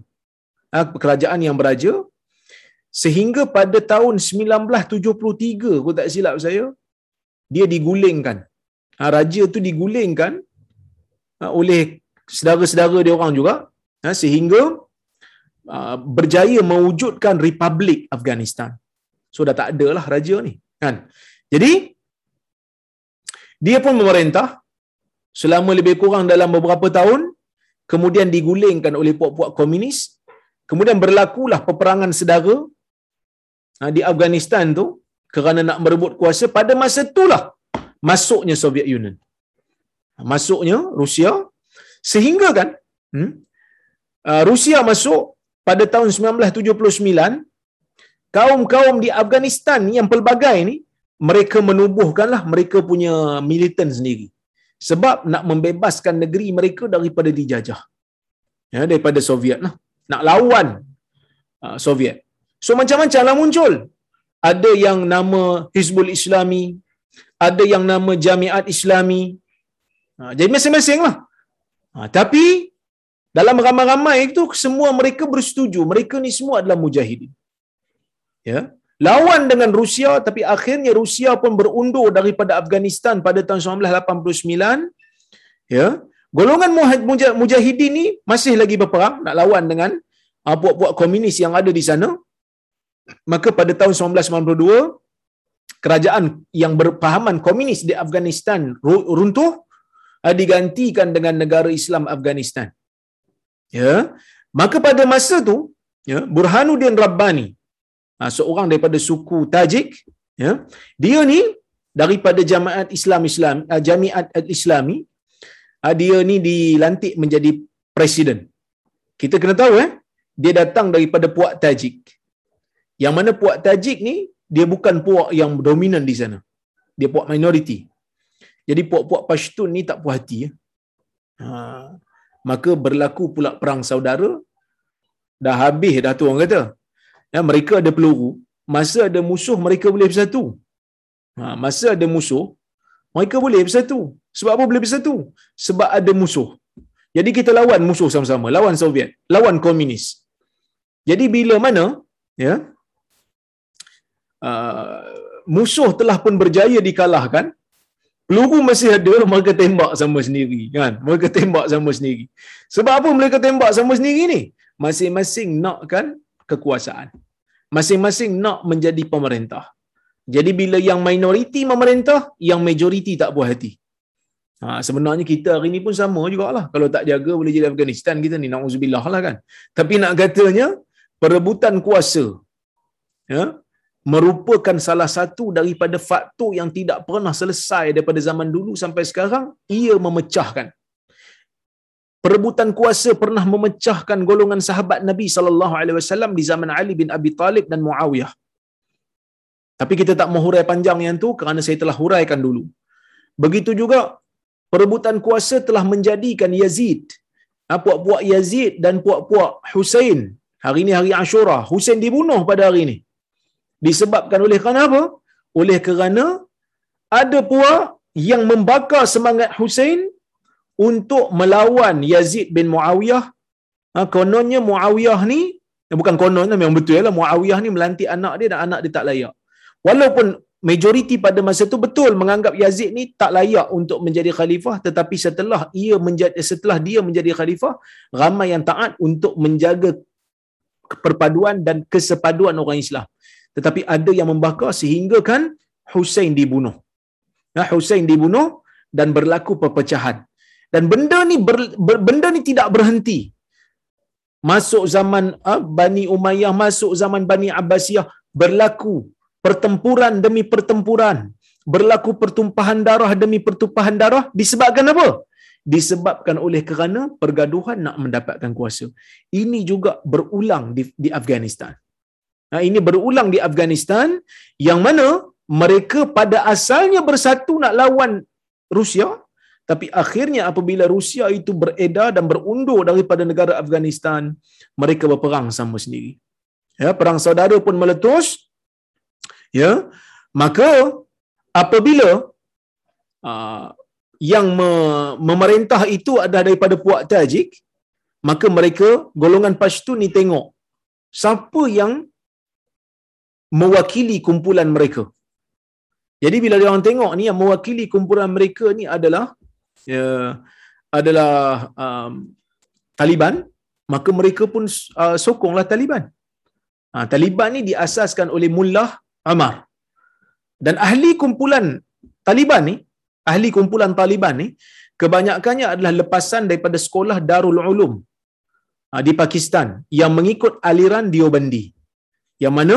Ha, kerajaan yang beraja sehingga pada tahun 1973 kalau tak silap saya dia digulingkan. Ha, raja tu digulingkan ha, oleh saudara-saudara dia orang juga sehingga berjaya mewujudkan Republik Afghanistan. So dah tak ada lah raja ni. Kan? Jadi, dia pun memerintah selama lebih kurang dalam beberapa tahun, kemudian digulingkan oleh puak-puak komunis, kemudian berlakulah peperangan sedara ha, di Afghanistan tu kerana nak merebut kuasa pada masa itulah masuknya Soviet Union. Masuknya Rusia sehingga kan hmm, uh, Rusia masuk pada tahun 1979 kaum-kaum di Afghanistan yang pelbagai ni mereka menubuhkanlah mereka punya militan sendiri. Sebab nak membebaskan negeri mereka daripada dijajah. Ya daripada Soviet lah. Nak lawan uh, Soviet. So macam-macam lah muncul. Ada yang nama Hizbul Islami ada yang nama Jamiat Islami. Uh, jadi masing-masing lah. Uh, tapi dalam ramai-ramai itu semua mereka bersetuju. Mereka ni semua adalah mujahidin. Ya? Lawan dengan Rusia tapi akhirnya Rusia pun berundur daripada Afghanistan pada tahun 1989 ya? Golongan mujahidin ni masih lagi berperang nak lawan dengan uh, puak-puak komunis yang ada di sana. Maka pada tahun 1992 kerajaan yang berpahaman komunis di Afghanistan runtuh uh, digantikan dengan negara Islam Afghanistan ya? Maka pada masa tu ya Burhanuddin Rabbani Ha, seorang daripada suku Tajik ya dia ni daripada jamaat Islam Islam uh, Jamiat Al-Islami uh, dia ni dilantik menjadi presiden. Kita kena tahu eh dia datang daripada puak Tajik. Yang mana puak Tajik ni dia bukan puak yang dominan di sana. Dia puak minoriti. Jadi puak-puak Pashtun ni tak puas hati ya. ha, maka berlaku pula perang saudara. Dah habis dah tu orang kata. Ya, mereka ada peluru. Masa ada musuh mereka boleh bersatu ha, masa ada musuh mereka boleh bersatu sebab apa boleh bersatu sebab ada musuh. Jadi kita lawan musuh sama-sama. Lawan Soviet. Lawan komunis. Jadi bila mana ya uh, musuh telah pun berjaya dikalahkan peluru masih ada mereka tembak sama sendiri kan mereka tembak sama sendiri sebab apa mereka tembak sama sendiri ni masing-masing nakkan kekuasaan. Masing-masing nak menjadi pemerintah. Jadi bila yang minoriti memerintah, yang majoriti tak puas hati. Ha, sebenarnya kita hari ni pun sama jugalah. Kalau tak jaga boleh jadi Afghanistan kita ni, na'udzubillah lah kan. Tapi nak katanya, perebutan kuasa ya, merupakan salah satu daripada faktor yang tidak pernah selesai daripada zaman dulu sampai sekarang, ia memecahkan perebutan kuasa pernah memecahkan golongan sahabat Nabi sallallahu alaihi wasallam di zaman Ali bin Abi Talib dan Muawiyah. Tapi kita tak mau hurai panjang yang tu kerana saya telah huraikan dulu. Begitu juga perebutan kuasa telah menjadikan Yazid, puak-puak Yazid dan puak-puak Husain. Hari ini hari Ashura, Husain dibunuh pada hari ini. Disebabkan oleh kerana apa? Oleh kerana ada puak yang membakar semangat Husain untuk melawan Yazid bin Muawiyah. Ha, kononnya Muawiyah ni, eh, bukan kononnya memang betul lah, Muawiyah ni melantik anak dia dan anak dia tak layak. Walaupun majoriti pada masa itu betul menganggap Yazid ni tak layak untuk menjadi khalifah tetapi setelah ia menjadi setelah dia menjadi khalifah ramai yang taat untuk menjaga perpaduan dan kesepaduan orang Islam tetapi ada yang membakar sehingga kan Hussein dibunuh. Nah ha, Hussein dibunuh dan berlaku perpecahan. Dan benda ni ber, ber, benda ni tidak berhenti. Masuk zaman uh, Bani Umayyah masuk zaman Bani Abbasiyah berlaku pertempuran demi pertempuran. Berlaku pertumpahan darah demi pertumpahan darah. Disebabkan apa? Disebabkan oleh kerana pergaduhan nak mendapatkan kuasa. Ini juga berulang di, di Afghanistan nah, ini berulang di Afghanistan yang mana mereka pada asalnya bersatu nak lawan Rusia tapi akhirnya apabila Rusia itu beredar dan berundur daripada negara Afghanistan mereka berperang sama sendiri. Ya perang saudara pun meletus. Ya maka apabila uh, yang me- memerintah itu adalah daripada puak Tajik maka mereka golongan Pashtun ni tengok siapa yang mewakili kumpulan mereka jadi bila dia orang tengok ni yang mewakili kumpulan mereka ni adalah ya, adalah um, Taliban, maka mereka pun uh, sokonglah Taliban. Ha, Taliban ni diasaskan oleh Mullah Amar. Dan ahli kumpulan Taliban ni, ahli kumpulan Taliban ni, kebanyakannya adalah lepasan daripada sekolah Darul Ulum ha, di Pakistan yang mengikut aliran Diobandi. Yang mana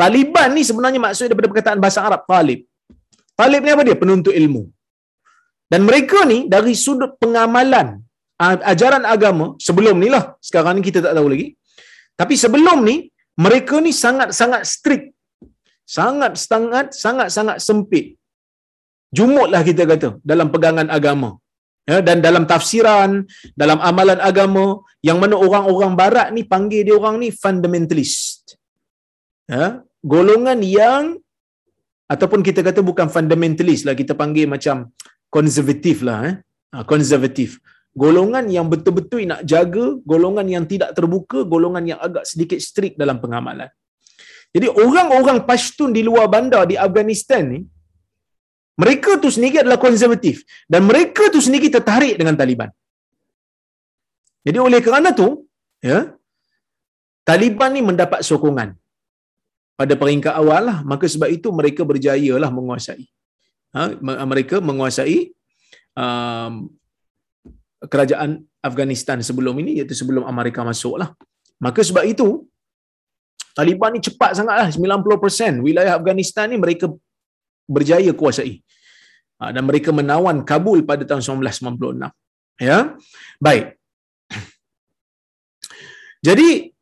Taliban ni sebenarnya maksud daripada perkataan bahasa Arab Talib. Talib ni apa dia? Penuntut ilmu. Dan mereka ni dari sudut pengamalan ajaran agama sebelum ni lah. Sekarang ni kita tak tahu lagi. Tapi sebelum ni mereka ni sangat-sangat strict. Sangat-sangat sangat-sangat sempit. Jumut lah kita kata dalam pegangan agama. Ya, dan dalam tafsiran, dalam amalan agama, yang mana orang-orang barat ni panggil dia orang ni fundamentalist. Ya, golongan yang ataupun kita kata bukan fundamentalist lah kita panggil macam konservatif lah eh. Ha, konservatif golongan yang betul-betul nak jaga golongan yang tidak terbuka golongan yang agak sedikit strict dalam pengamalan. Jadi orang-orang Pashtun di luar bandar di Afghanistan ni mereka tu sendiri adalah konservatif dan mereka tu sendiri tertarik dengan Taliban. Jadi oleh kerana tu ya Taliban ni mendapat sokongan pada peringkat awal lah. Maka sebab itu mereka berjaya lah menguasai. Ha, mereka menguasai um, kerajaan Afghanistan sebelum ini, iaitu sebelum Amerika masuk lah. Maka sebab itu, Taliban ni cepat sangat lah. 90% wilayah Afghanistan ni mereka berjaya kuasai. Ha, dan mereka menawan Kabul pada tahun 1996. Ya, Baik. Jadi,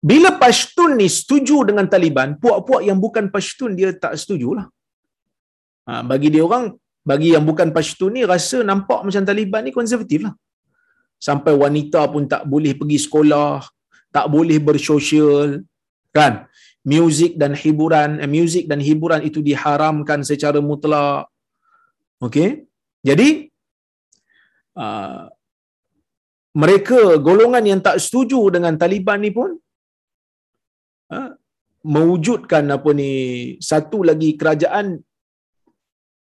bila Pashtun ni setuju dengan Taliban, puak-puak yang bukan Pashtun dia tak setujulah. Ha, bagi dia orang, bagi yang bukan Pashtun ni rasa nampak macam Taliban ni konservatif lah. Sampai wanita pun tak boleh pergi sekolah, tak boleh bersosial, kan? Muzik dan hiburan, eh, muzik dan hiburan itu diharamkan secara mutlak. Okey? Jadi, uh, mereka golongan yang tak setuju dengan Taliban ni pun ha, mewujudkan apa ni satu lagi kerajaan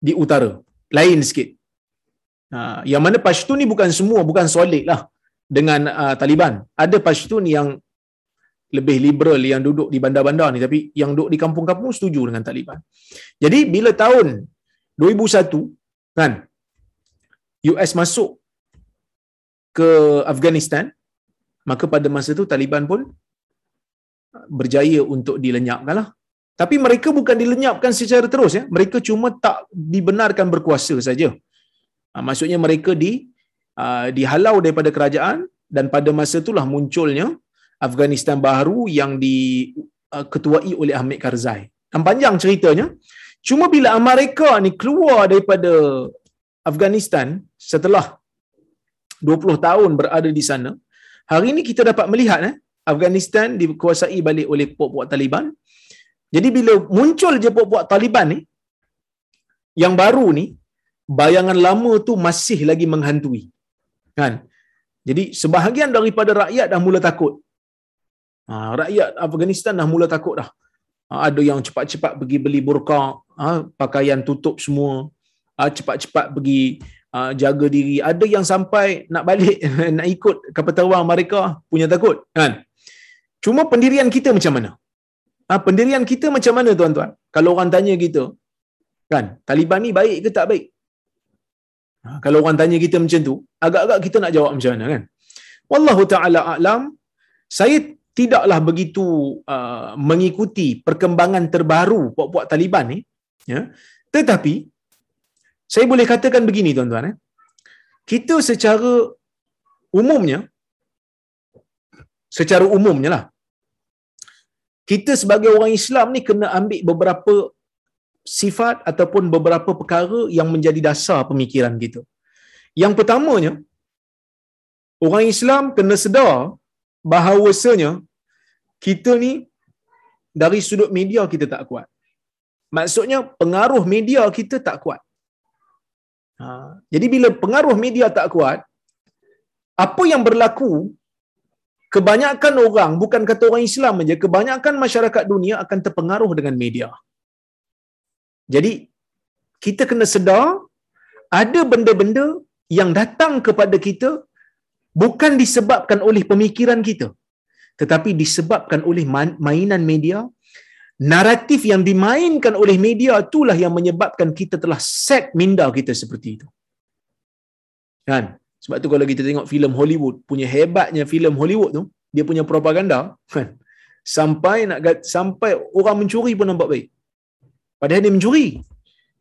di utara lain sikit. Ha, yang mana Pashtun ni bukan semua bukan solid lah dengan uh, Taliban. Ada Pashtun yang lebih liberal yang duduk di bandar-bandar ni tapi yang duduk di kampung-kampung setuju dengan Taliban. Jadi bila tahun 2001 kan US masuk ke Afghanistan maka pada masa tu Taliban pun berjaya untuk dilenyapkan lah. Tapi mereka bukan dilenyapkan secara terus ya. Mereka cuma tak dibenarkan berkuasa saja. Ha, maksudnya mereka di uh, dihalau daripada kerajaan dan pada masa itulah munculnya Afghanistan baru yang diketuai uh, oleh Ahmed Karzai. Dan panjang ceritanya. Cuma bila Amerika ni keluar daripada Afghanistan setelah 20 tahun berada di sana, hari ini kita dapat melihat eh, Afghanistan dikuasai balik oleh puak-puak Taliban. Jadi bila muncul je puak-puak Taliban ni, yang baru ni, bayangan lama tu masih lagi menghantui. Kan? Jadi sebahagian daripada rakyat dah mula takut. Ha, rakyat Afghanistan dah mula takut dah. Ha, ada yang cepat-cepat pergi beli burqa, ha, pakaian tutup semua. Ha, cepat-cepat pergi ha, jaga diri. Ada yang sampai nak balik, nak ikut kapal terbang mereka punya takut. Kan? Cuma pendirian kita macam mana? Ha, pendirian kita macam mana tuan-tuan? Kalau orang tanya kita, kan, Taliban ni baik ke tak baik? Ha, kalau orang tanya kita macam tu, agak-agak kita nak jawab macam mana kan? Wallahu ta'ala a'lam, saya tidaklah begitu uh, mengikuti perkembangan terbaru puak-puak Taliban ni, ya. tetapi saya boleh katakan begini tuan-tuan. Eh? Kita secara umumnya, secara umumnya lah kita sebagai orang Islam ni kena ambil beberapa sifat ataupun beberapa perkara yang menjadi dasar pemikiran kita. Yang pertamanya, orang Islam kena sedar bahawasanya kita ni dari sudut media kita tak kuat. Maksudnya pengaruh media kita tak kuat. Ha, jadi bila pengaruh media tak kuat, apa yang berlaku kebanyakan orang bukan kata orang Islam saja kebanyakan masyarakat dunia akan terpengaruh dengan media. Jadi kita kena sedar ada benda-benda yang datang kepada kita bukan disebabkan oleh pemikiran kita tetapi disebabkan oleh mainan media. Naratif yang dimainkan oleh media itulah yang menyebabkan kita telah set minda kita seperti itu. Kan sebab tu kalau kita tengok filem Hollywood, punya hebatnya filem Hollywood tu, dia punya propaganda kan. Sampai nak sampai orang mencuri pun nampak baik. Padahal dia mencuri.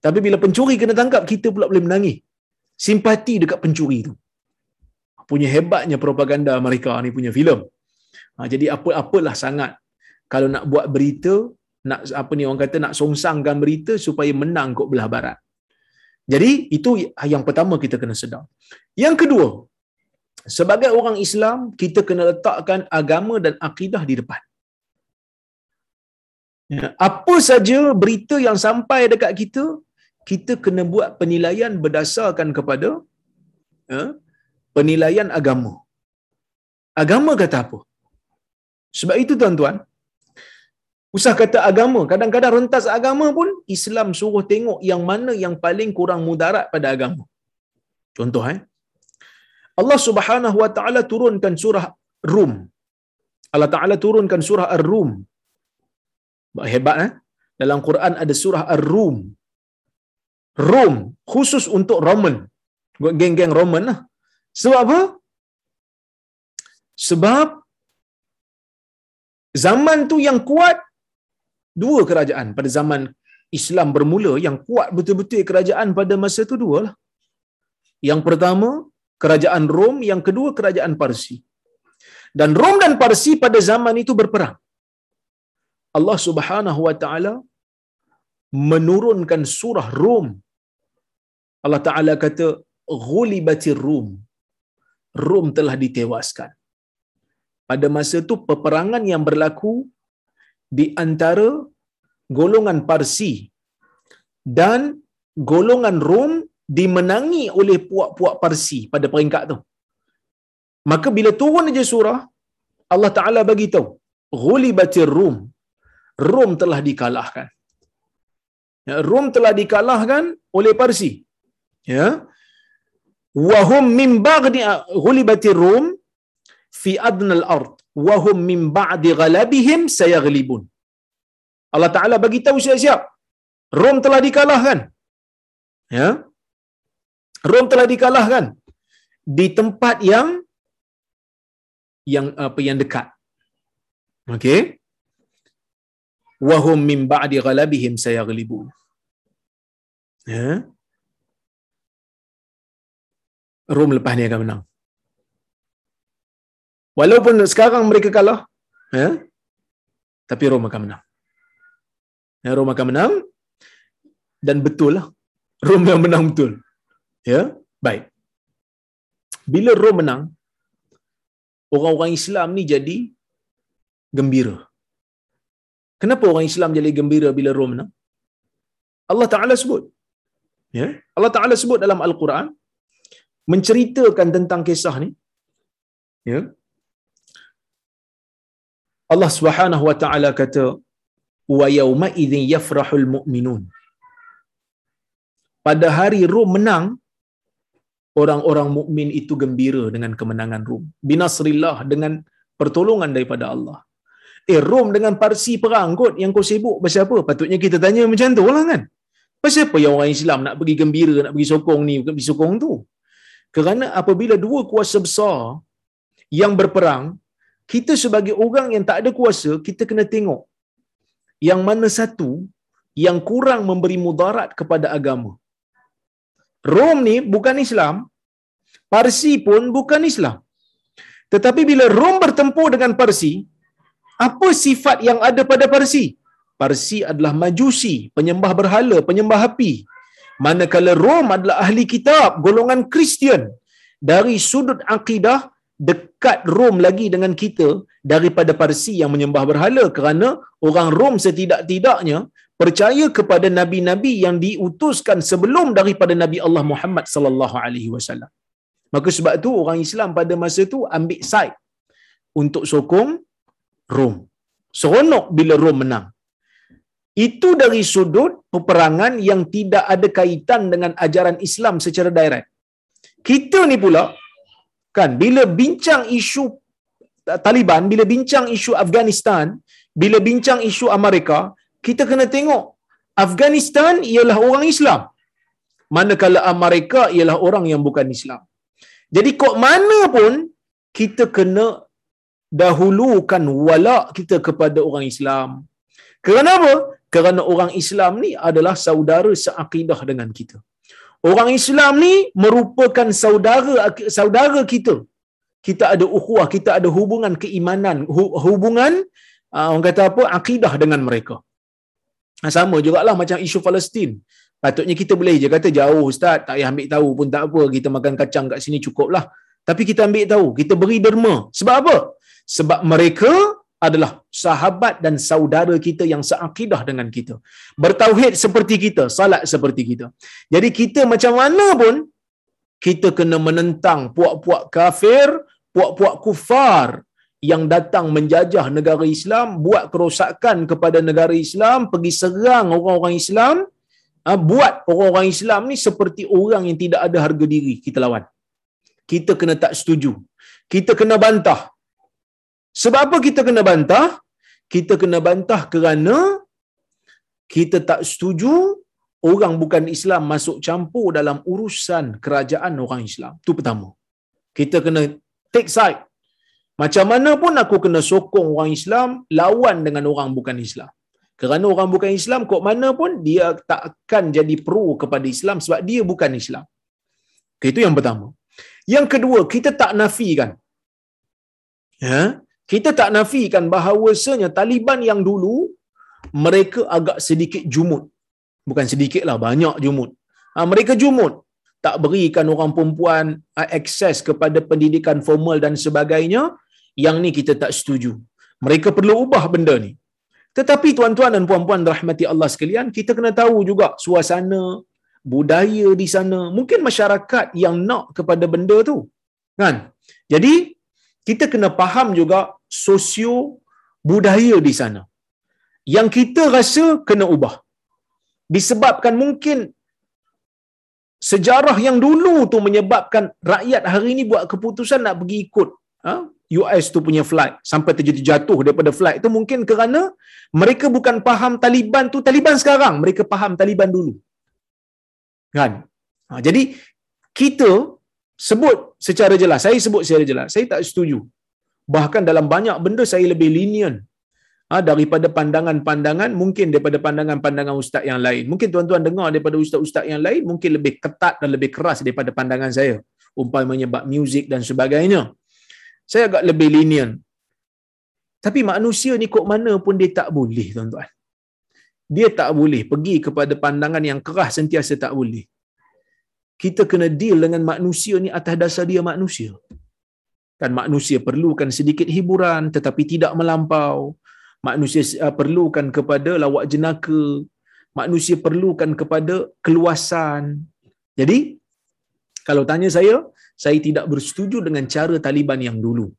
Tapi bila pencuri kena tangkap, kita pula boleh menangis. Simpati dekat pencuri tu. Punya hebatnya propaganda mereka ni punya filem. Ha, jadi apa-apalah sangat kalau nak buat berita, nak apa ni orang kata nak songsangkan berita supaya menang kok belah barat. Jadi itu yang pertama kita kena sedar. Yang kedua, sebagai orang Islam, kita kena letakkan agama dan akidah di depan. Ya, apa saja berita yang sampai dekat kita, kita kena buat penilaian berdasarkan kepada ya, penilaian agama. Agama kata apa? Sebab itu tuan-tuan, Usah kata agama, kadang-kadang rentas agama pun Islam suruh tengok yang mana yang paling kurang mudarat pada agama. Contoh eh. Allah Subhanahu Wa Taala turunkan surah Rum. Allah Taala turunkan surah Ar-Rum. Hebat eh? Dalam Quran ada surah Ar-Rum. Rum khusus untuk Roman. Geng-geng Roman lah. Sebab apa? Sebab zaman tu yang kuat dua kerajaan pada zaman Islam bermula yang kuat betul-betul kerajaan pada masa itu dua lah. Yang pertama, kerajaan Rom, yang kedua kerajaan Parsi. Dan Rom dan Parsi pada zaman itu berperang. Allah Subhanahu wa taala menurunkan surah Rom. Allah Taala kata ghulibatir Rum. Rom telah ditewaskan. Pada masa itu peperangan yang berlaku di antara golongan Parsi dan golongan Rom dimenangi oleh puak-puak Parsi pada peringkat tu. Maka bila turun aja surah, Allah Ta'ala bagi tahu, Ghulibatir Rum. Rom telah dikalahkan. Ya, Rom telah dikalahkan oleh Parsi. Ya. Wahum min bagdi ghulibatir Rum fi adnal ard wahum min ba'di ghalabihim sayaghlibun. Allah Taala bagi tahu siap-siap. Rom telah dikalahkan. Ya. Rom telah dikalahkan di tempat yang yang apa yang dekat. Okey. Wahum min ba'di ghalabihim sayaghlibun. Ya. Rom lepas ni akan menang. Walaupun sekarang mereka kalah, ya, tapi Rom akan menang. Ya, Rom akan menang dan betul lah. Rom yang menang betul. Ya, baik. Bila Rom menang, orang-orang Islam ni jadi gembira. Kenapa orang Islam jadi gembira bila Rom menang? Allah Ta'ala sebut. Ya? Allah Ta'ala sebut dalam Al-Quran menceritakan tentang kisah ni. Ya? Allah Subhanahu wa taala kata wa yauma idzin yafrahul mu'minun. Pada hari Rom menang orang-orang mukmin itu gembira dengan kemenangan Rom binasrillah dengan pertolongan daripada Allah. Eh Rom dengan Parsi perang kot yang kau sibuk pasal apa? Patutnya kita tanya macam tu lah kan. Pasal apa yang orang Islam nak pergi gembira nak pergi sokong ni pergi sokong tu? Kerana apabila dua kuasa besar yang berperang kita sebagai orang yang tak ada kuasa, kita kena tengok yang mana satu yang kurang memberi mudarat kepada agama. Rom ni bukan Islam, Parsi pun bukan Islam. Tetapi bila Rom bertempur dengan Parsi, apa sifat yang ada pada Parsi? Parsi adalah majusi, penyembah berhala, penyembah api. Manakala Rom adalah ahli kitab, golongan Kristian. Dari sudut akidah, dekat Rom lagi dengan kita daripada Parsi yang menyembah berhala kerana orang Rom setidak-tidaknya percaya kepada nabi-nabi yang diutuskan sebelum daripada Nabi Allah Muhammad sallallahu alaihi wasallam. Maka sebab tu orang Islam pada masa tu ambil side untuk sokong Rom. Seronok bila Rom menang. Itu dari sudut peperangan yang tidak ada kaitan dengan ajaran Islam secara direct. Kita ni pula kan bila bincang isu Taliban, bila bincang isu Afghanistan, bila bincang isu Amerika, kita kena tengok Afghanistan ialah orang Islam. Manakala Amerika ialah orang yang bukan Islam. Jadi kok mana pun kita kena dahulukan wala kita kepada orang Islam. Kerana apa? Kerana orang Islam ni adalah saudara seakidah dengan kita. Orang Islam ni merupakan saudara saudara kita. Kita ada ukhuwah, kita ada hubungan keimanan, hubungan ah, orang kata apa? akidah dengan mereka. Ah, sama jugalah macam isu Palestin. Patutnya kita boleh je kata jauh ustaz, tak payah ambil tahu pun tak apa, kita makan kacang kat sini cukuplah. Tapi kita ambil tahu, kita beri derma. Sebab apa? Sebab mereka adalah sahabat dan saudara kita yang seakidah dengan kita. Bertauhid seperti kita, salat seperti kita. Jadi kita macam mana pun kita kena menentang puak-puak kafir, puak-puak kufar yang datang menjajah negara Islam, buat kerosakan kepada negara Islam, pergi serang orang-orang Islam, ha, buat orang-orang Islam ni seperti orang yang tidak ada harga diri kita lawan. Kita kena tak setuju. Kita kena bantah. Sebab apa kita kena bantah? Kita kena bantah kerana kita tak setuju orang bukan Islam masuk campur dalam urusan kerajaan orang Islam. Itu pertama. Kita kena take side. Macam mana pun aku kena sokong orang Islam lawan dengan orang bukan Islam. Kerana orang bukan Islam, kok mana pun dia tak akan jadi pro kepada Islam sebab dia bukan Islam. Itu yang pertama. Yang kedua, kita tak nafikan. Ya? Kita tak nafikan bahawasanya Taliban yang dulu, mereka agak sedikit jumut. Bukan sedikit lah, banyak jumut. Ha, mereka jumut. Tak berikan orang perempuan ha, akses kepada pendidikan formal dan sebagainya. Yang ni kita tak setuju. Mereka perlu ubah benda ni. Tetapi tuan-tuan dan puan-puan rahmati Allah sekalian, kita kena tahu juga suasana, budaya di sana. Mungkin masyarakat yang nak kepada benda tu. Kan? Jadi, kita kena faham juga sosio budaya di sana. Yang kita rasa kena ubah. Disebabkan mungkin sejarah yang dulu tu menyebabkan rakyat hari ini buat keputusan nak pergi ikut ha? US tu punya flight. Sampai terjadi jatuh daripada flight tu mungkin kerana mereka bukan faham Taliban tu Taliban sekarang. Mereka faham Taliban dulu. Kan? Ha, jadi kita sebut secara jelas. Saya sebut secara jelas. Saya tak setuju bahkan dalam banyak benda saya lebih lenient ha, daripada pandangan-pandangan mungkin daripada pandangan-pandangan ustaz yang lain mungkin tuan-tuan dengar daripada ustaz-ustaz yang lain mungkin lebih ketat dan lebih keras daripada pandangan saya umpamanya bab muzik dan sebagainya saya agak lebih lenient. Tapi manusia ni kok mana pun dia tak boleh, tuan-tuan. Dia tak boleh pergi kepada pandangan yang keras sentiasa tak boleh. Kita kena deal dengan manusia ni atas dasar dia manusia. Kan manusia perlukan sedikit hiburan tetapi tidak melampau. Manusia uh, perlukan kepada lawak jenaka. Manusia perlukan kepada keluasan. Jadi, kalau tanya saya, saya tidak bersetuju dengan cara Taliban yang dulu.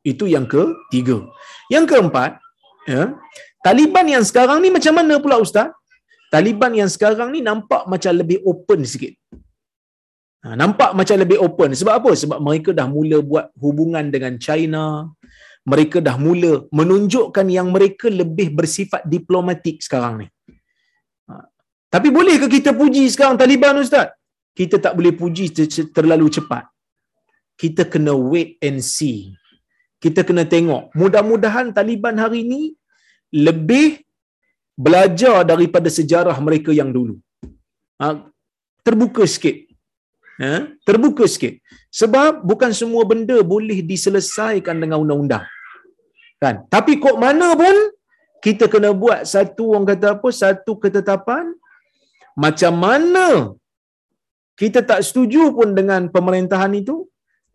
Itu yang ketiga. Yang keempat, ya, Taliban yang sekarang ni macam mana pula Ustaz? Taliban yang sekarang ni nampak macam lebih open sikit. Ha, nampak macam lebih open. Sebab apa? Sebab mereka dah mula buat hubungan dengan China. Mereka dah mula menunjukkan yang mereka lebih bersifat diplomatik sekarang ni. Ha, tapi bolehkah kita puji sekarang Taliban Ustaz? kita tak boleh puji terlalu cepat. Kita kena wait and see. Kita kena tengok. Mudah-mudahan Taliban hari ini lebih belajar daripada sejarah mereka yang dulu. Ha, terbuka sikit. Ha, terbuka sikit. Sebab bukan semua benda boleh diselesaikan dengan undang-undang. Kan? Tapi kok mana pun kita kena buat satu orang kata apa satu ketetapan macam mana kita tak setuju pun dengan pemerintahan itu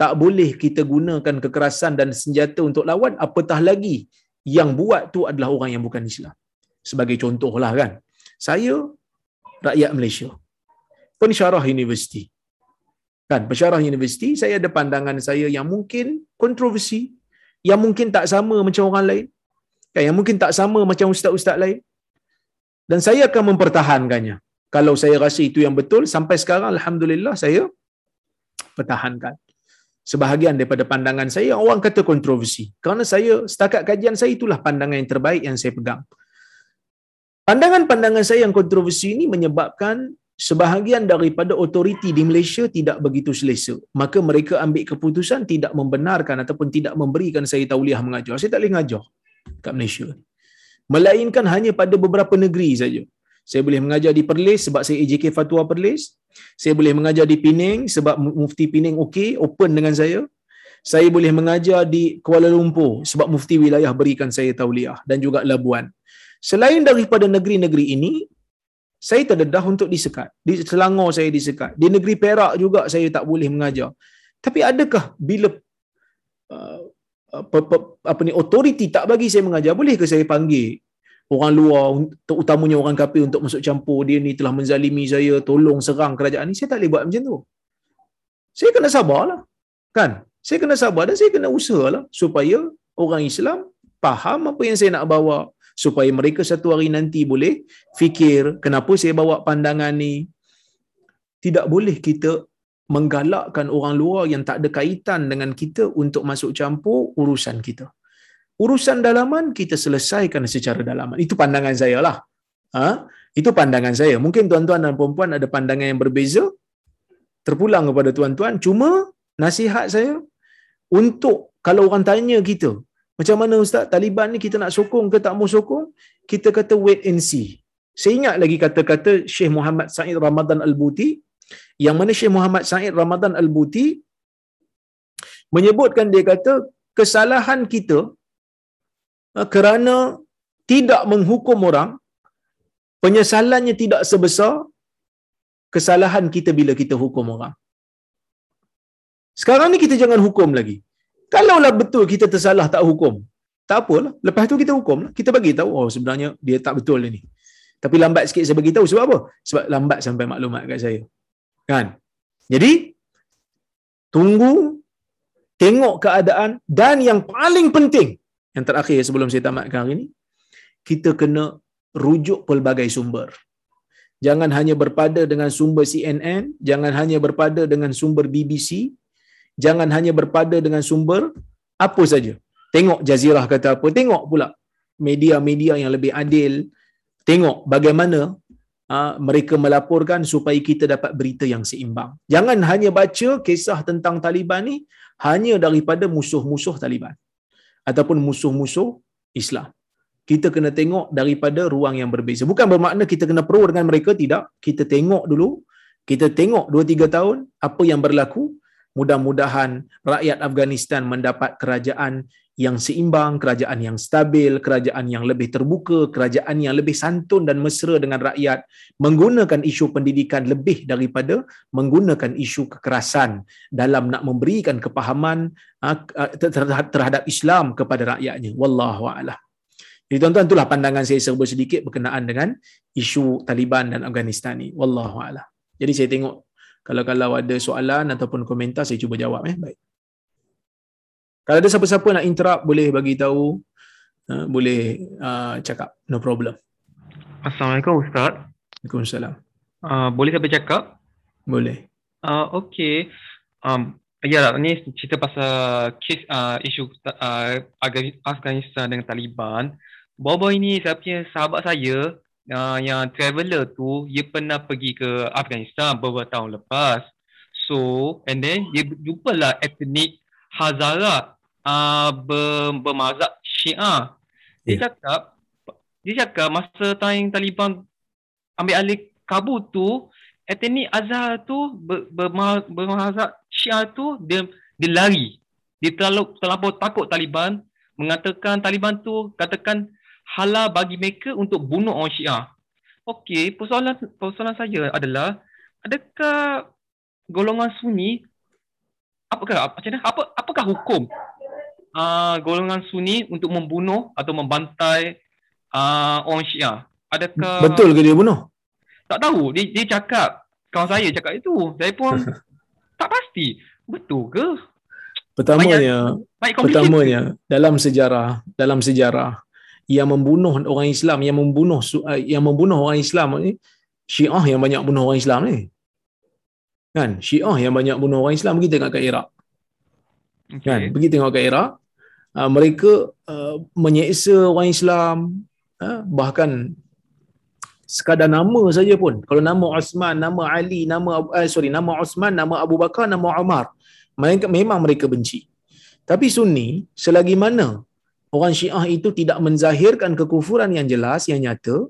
tak boleh kita gunakan kekerasan dan senjata untuk lawan apatah lagi yang buat tu adalah orang yang bukan Islam sebagai contohlah kan saya rakyat Malaysia pensyarah universiti kan pensyarah universiti saya ada pandangan saya yang mungkin kontroversi yang mungkin tak sama macam orang lain kan yang mungkin tak sama macam ustaz-ustaz lain. Dan saya akan mempertahankannya. Kalau saya rasa itu yang betul sampai sekarang alhamdulillah saya pertahankan. Sebahagian daripada pandangan saya orang kata kontroversi. Kerana saya setakat kajian saya itulah pandangan yang terbaik yang saya pegang. Pandangan-pandangan saya yang kontroversi ini menyebabkan sebahagian daripada otoriti di Malaysia tidak begitu selesa. Maka mereka ambil keputusan tidak membenarkan ataupun tidak memberikan saya tauliah mengajar. Saya tak boleh mengajar kat Malaysia. Melainkan hanya pada beberapa negeri saja. Saya boleh mengajar di Perlis sebab saya AJK Fatwa Perlis. Saya boleh mengajar di Penang sebab mufti Penang okey, open dengan saya. Saya boleh mengajar di Kuala Lumpur sebab mufti wilayah berikan saya tauliah dan juga Labuan. Selain daripada negeri-negeri ini, saya terdedah untuk disekat. Di Selangor saya disekat. Di negeri Perak juga saya tak boleh mengajar. Tapi adakah bila uh, apa, apa, apa ni otoriti tak bagi saya mengajar, bolehkah saya panggil orang luar terutamanya orang kafir untuk masuk campur dia ni telah menzalimi saya tolong serang kerajaan ni saya tak boleh buat macam tu saya kena sabarlah kan saya kena sabar dan saya kena usahalah supaya orang Islam faham apa yang saya nak bawa supaya mereka satu hari nanti boleh fikir kenapa saya bawa pandangan ni tidak boleh kita menggalakkan orang luar yang tak ada kaitan dengan kita untuk masuk campur urusan kita urusan dalaman kita selesaikan secara dalaman. Itu pandangan saya lah. Ha? Itu pandangan saya. Mungkin tuan-tuan dan puan ada pandangan yang berbeza. Terpulang kepada tuan-tuan. Cuma nasihat saya untuk kalau orang tanya kita, macam mana Ustaz, Taliban ni kita nak sokong ke tak mau sokong? Kita kata wait and see. Saya ingat lagi kata-kata Syekh Muhammad Said Ramadan Al-Buti, yang mana Syekh Muhammad Said Ramadan Al-Buti menyebutkan dia kata kesalahan kita Ah, kerana tidak menghukum orang penyesalannya tidak sebesar kesalahan kita bila kita hukum orang sekarang ni kita jangan hukum lagi kalaulah betul kita tersalah tak hukum tak apalah. Lepas tu kita hukum lah. kita bagi tahu oh sebenarnya dia tak betul ini tapi lambat sikit saya bagi tahu sebab apa? Sebab lambat sampai maklumat kat saya. Kan? Jadi tunggu tengok keadaan dan yang paling penting yang terakhir sebelum saya tamatkan hari ini, kita kena rujuk pelbagai sumber. Jangan hanya berpada dengan sumber CNN, jangan hanya berpada dengan sumber BBC, jangan hanya berpada dengan sumber apa saja. Tengok Jazirah kata apa, tengok pula media-media yang lebih adil, tengok bagaimana uh, mereka melaporkan supaya kita dapat berita yang seimbang. Jangan hanya baca kisah tentang Taliban ni hanya daripada musuh-musuh Taliban ataupun musuh-musuh Islam. Kita kena tengok daripada ruang yang berbeza. Bukan bermakna kita kena pro dengan mereka, tidak. Kita tengok dulu, kita tengok 2-3 tahun apa yang berlaku. Mudah-mudahan rakyat Afghanistan mendapat kerajaan yang seimbang, kerajaan yang stabil, kerajaan yang lebih terbuka, kerajaan yang lebih santun dan mesra dengan rakyat, menggunakan isu pendidikan lebih daripada menggunakan isu kekerasan dalam nak memberikan kepahaman ah, ah, terhadap Islam kepada rakyatnya. Wallahu a'lam. Jadi tuan-tuan itulah pandangan saya serba sedikit berkenaan dengan isu Taliban dan Afghanistan ni. Wallahu a'lam. Jadi saya tengok kalau-kalau ada soalan ataupun komentar saya cuba jawab eh. Baik. Kalau ada siapa-siapa nak interrupt boleh bagi tahu uh, boleh uh, cakap no problem. Assalamualaikum ustaz. Waalaikumsalam. Uh, boleh saya bercakap? Boleh. Uh, okey. Um ya ni cerita pasal kes uh, isu uh, Afghanistan dengan Taliban. Bawa-bawa ini saya punya sahabat saya uh, yang traveller tu dia pernah pergi ke Afghanistan beberapa tahun lepas. So and then dia jumpalah etnik Hazara uh, ber, bermazhab Syiah. Dia yeah. cakap dia cakap masa time Taliban ambil alih Kabul tu etnik Azhar tu ber, ber, bermazhab Syiah tu dia dia lari. Dia terlalu terlalu takut Taliban mengatakan Taliban tu katakan halal bagi mereka untuk bunuh orang Syiah. Okey, persoalan persoalan saya adalah adakah golongan Sunni apakah macam mana apa apakah hukum uh, golongan Sunni untuk membunuh atau membantai uh, orang Syiah? Adakah Betul ke dia bunuh? Tak tahu. Dia dia cakap kawan saya cakap itu. Saya pun tak pasti. Betul ke? Pertamanya, Baik pertamanya dalam sejarah, dalam sejarah yang membunuh orang Islam, yang membunuh uh, yang membunuh orang Islam ni Syiah yang banyak bunuh orang Islam ni. Kan? Syiah yang banyak bunuh orang Islam pergi tengok kat Iraq. Kan? Okay. Pergi tengok kat Iraq, uh, mereka uh, menyeksa orang Islam, uh, bahkan sekadar nama saja pun. Kalau nama Osman, nama Ali, nama eh, sorry, nama Osman, nama Abu Bakar, nama Umar, mereka memang mereka benci. Tapi Sunni, selagi mana orang Syiah itu tidak menzahirkan kekufuran yang jelas, yang nyata,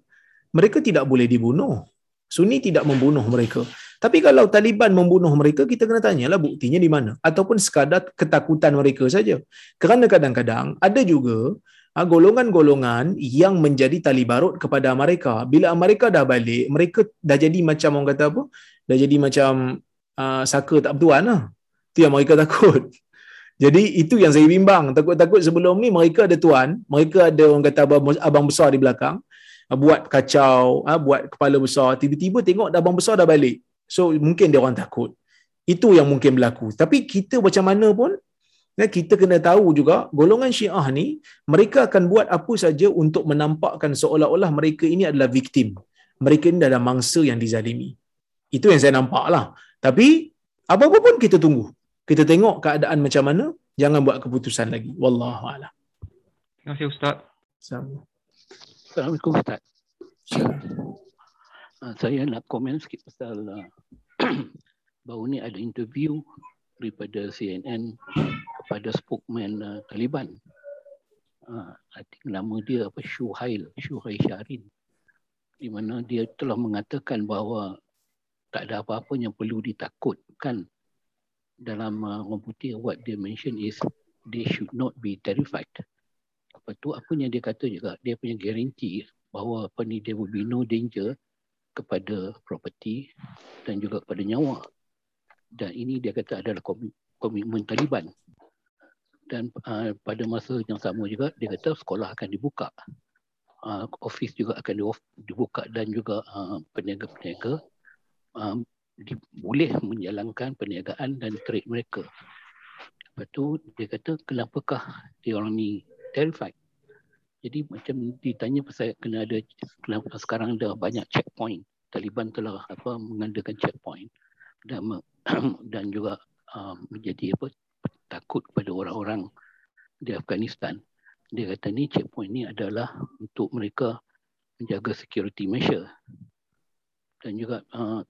mereka tidak boleh dibunuh. Sunni tidak membunuh mereka. Tapi kalau Taliban membunuh mereka, kita kena tanyalah buktinya di mana. Ataupun sekadar ketakutan mereka saja. Kerana kadang-kadang ada juga ah, golongan-golongan yang menjadi tali barut kepada mereka. Bila mereka dah balik, mereka dah jadi macam orang kata apa? Dah jadi macam uh, saka tak bertuan lah. Itu yang mereka takut. Jadi itu yang saya bimbang. Takut-takut sebelum ni mereka ada tuan, mereka ada orang kata abang, abang besar di belakang, ah, buat kacau, ah, buat kepala besar. Tiba-tiba tengok abang besar dah balik. So mungkin dia orang takut. Itu yang mungkin berlaku. Tapi kita macam mana pun, ya, kita kena tahu juga golongan Syiah ni mereka akan buat apa saja untuk menampakkan seolah-olah mereka ini adalah viktim. Mereka ini adalah mangsa yang dizalimi. Itu yang saya nampak lah. Tapi apa-apa pun kita tunggu. Kita tengok keadaan macam mana, jangan buat keputusan lagi. Wallahu a'lam. Terima kasih Ustaz. Sama. Assalamualaikum Ustaz. Uh, saya nak komen sikit pasal uh, baru ni ada interview daripada CNN kepada spokesman uh, Taliban. Uh, I think nama dia apa Shuhail, Shuhail Syarin. Di mana dia telah mengatakan bahawa tak ada apa-apa yang perlu ditakutkan dalam uh, orang putih what they mention is they should not be terrified. Lepas tu apa yang dia kata juga, dia punya guarantee bahawa apa ni there will be no danger kepada property dan juga kepada nyawa. Dan ini dia kata adalah komi- komitmen Taliban. Dan uh, pada masa yang sama juga dia kata sekolah akan dibuka. Uh, office juga akan di- dibuka dan juga uh, peniaga-peniaga um, boleh menjalankan perniagaan dan trade mereka. Lepas tu dia kata kenapakah dia orang ni terrified. Jadi macam ditanya pasal kena ada kenapa sekarang ada banyak checkpoint. Taliban telah apa mengadakan checkpoint dan dan juga um, menjadi apa takut kepada orang-orang di Afghanistan. Dia kata ni checkpoint ni adalah untuk mereka menjaga security measure dan juga uh,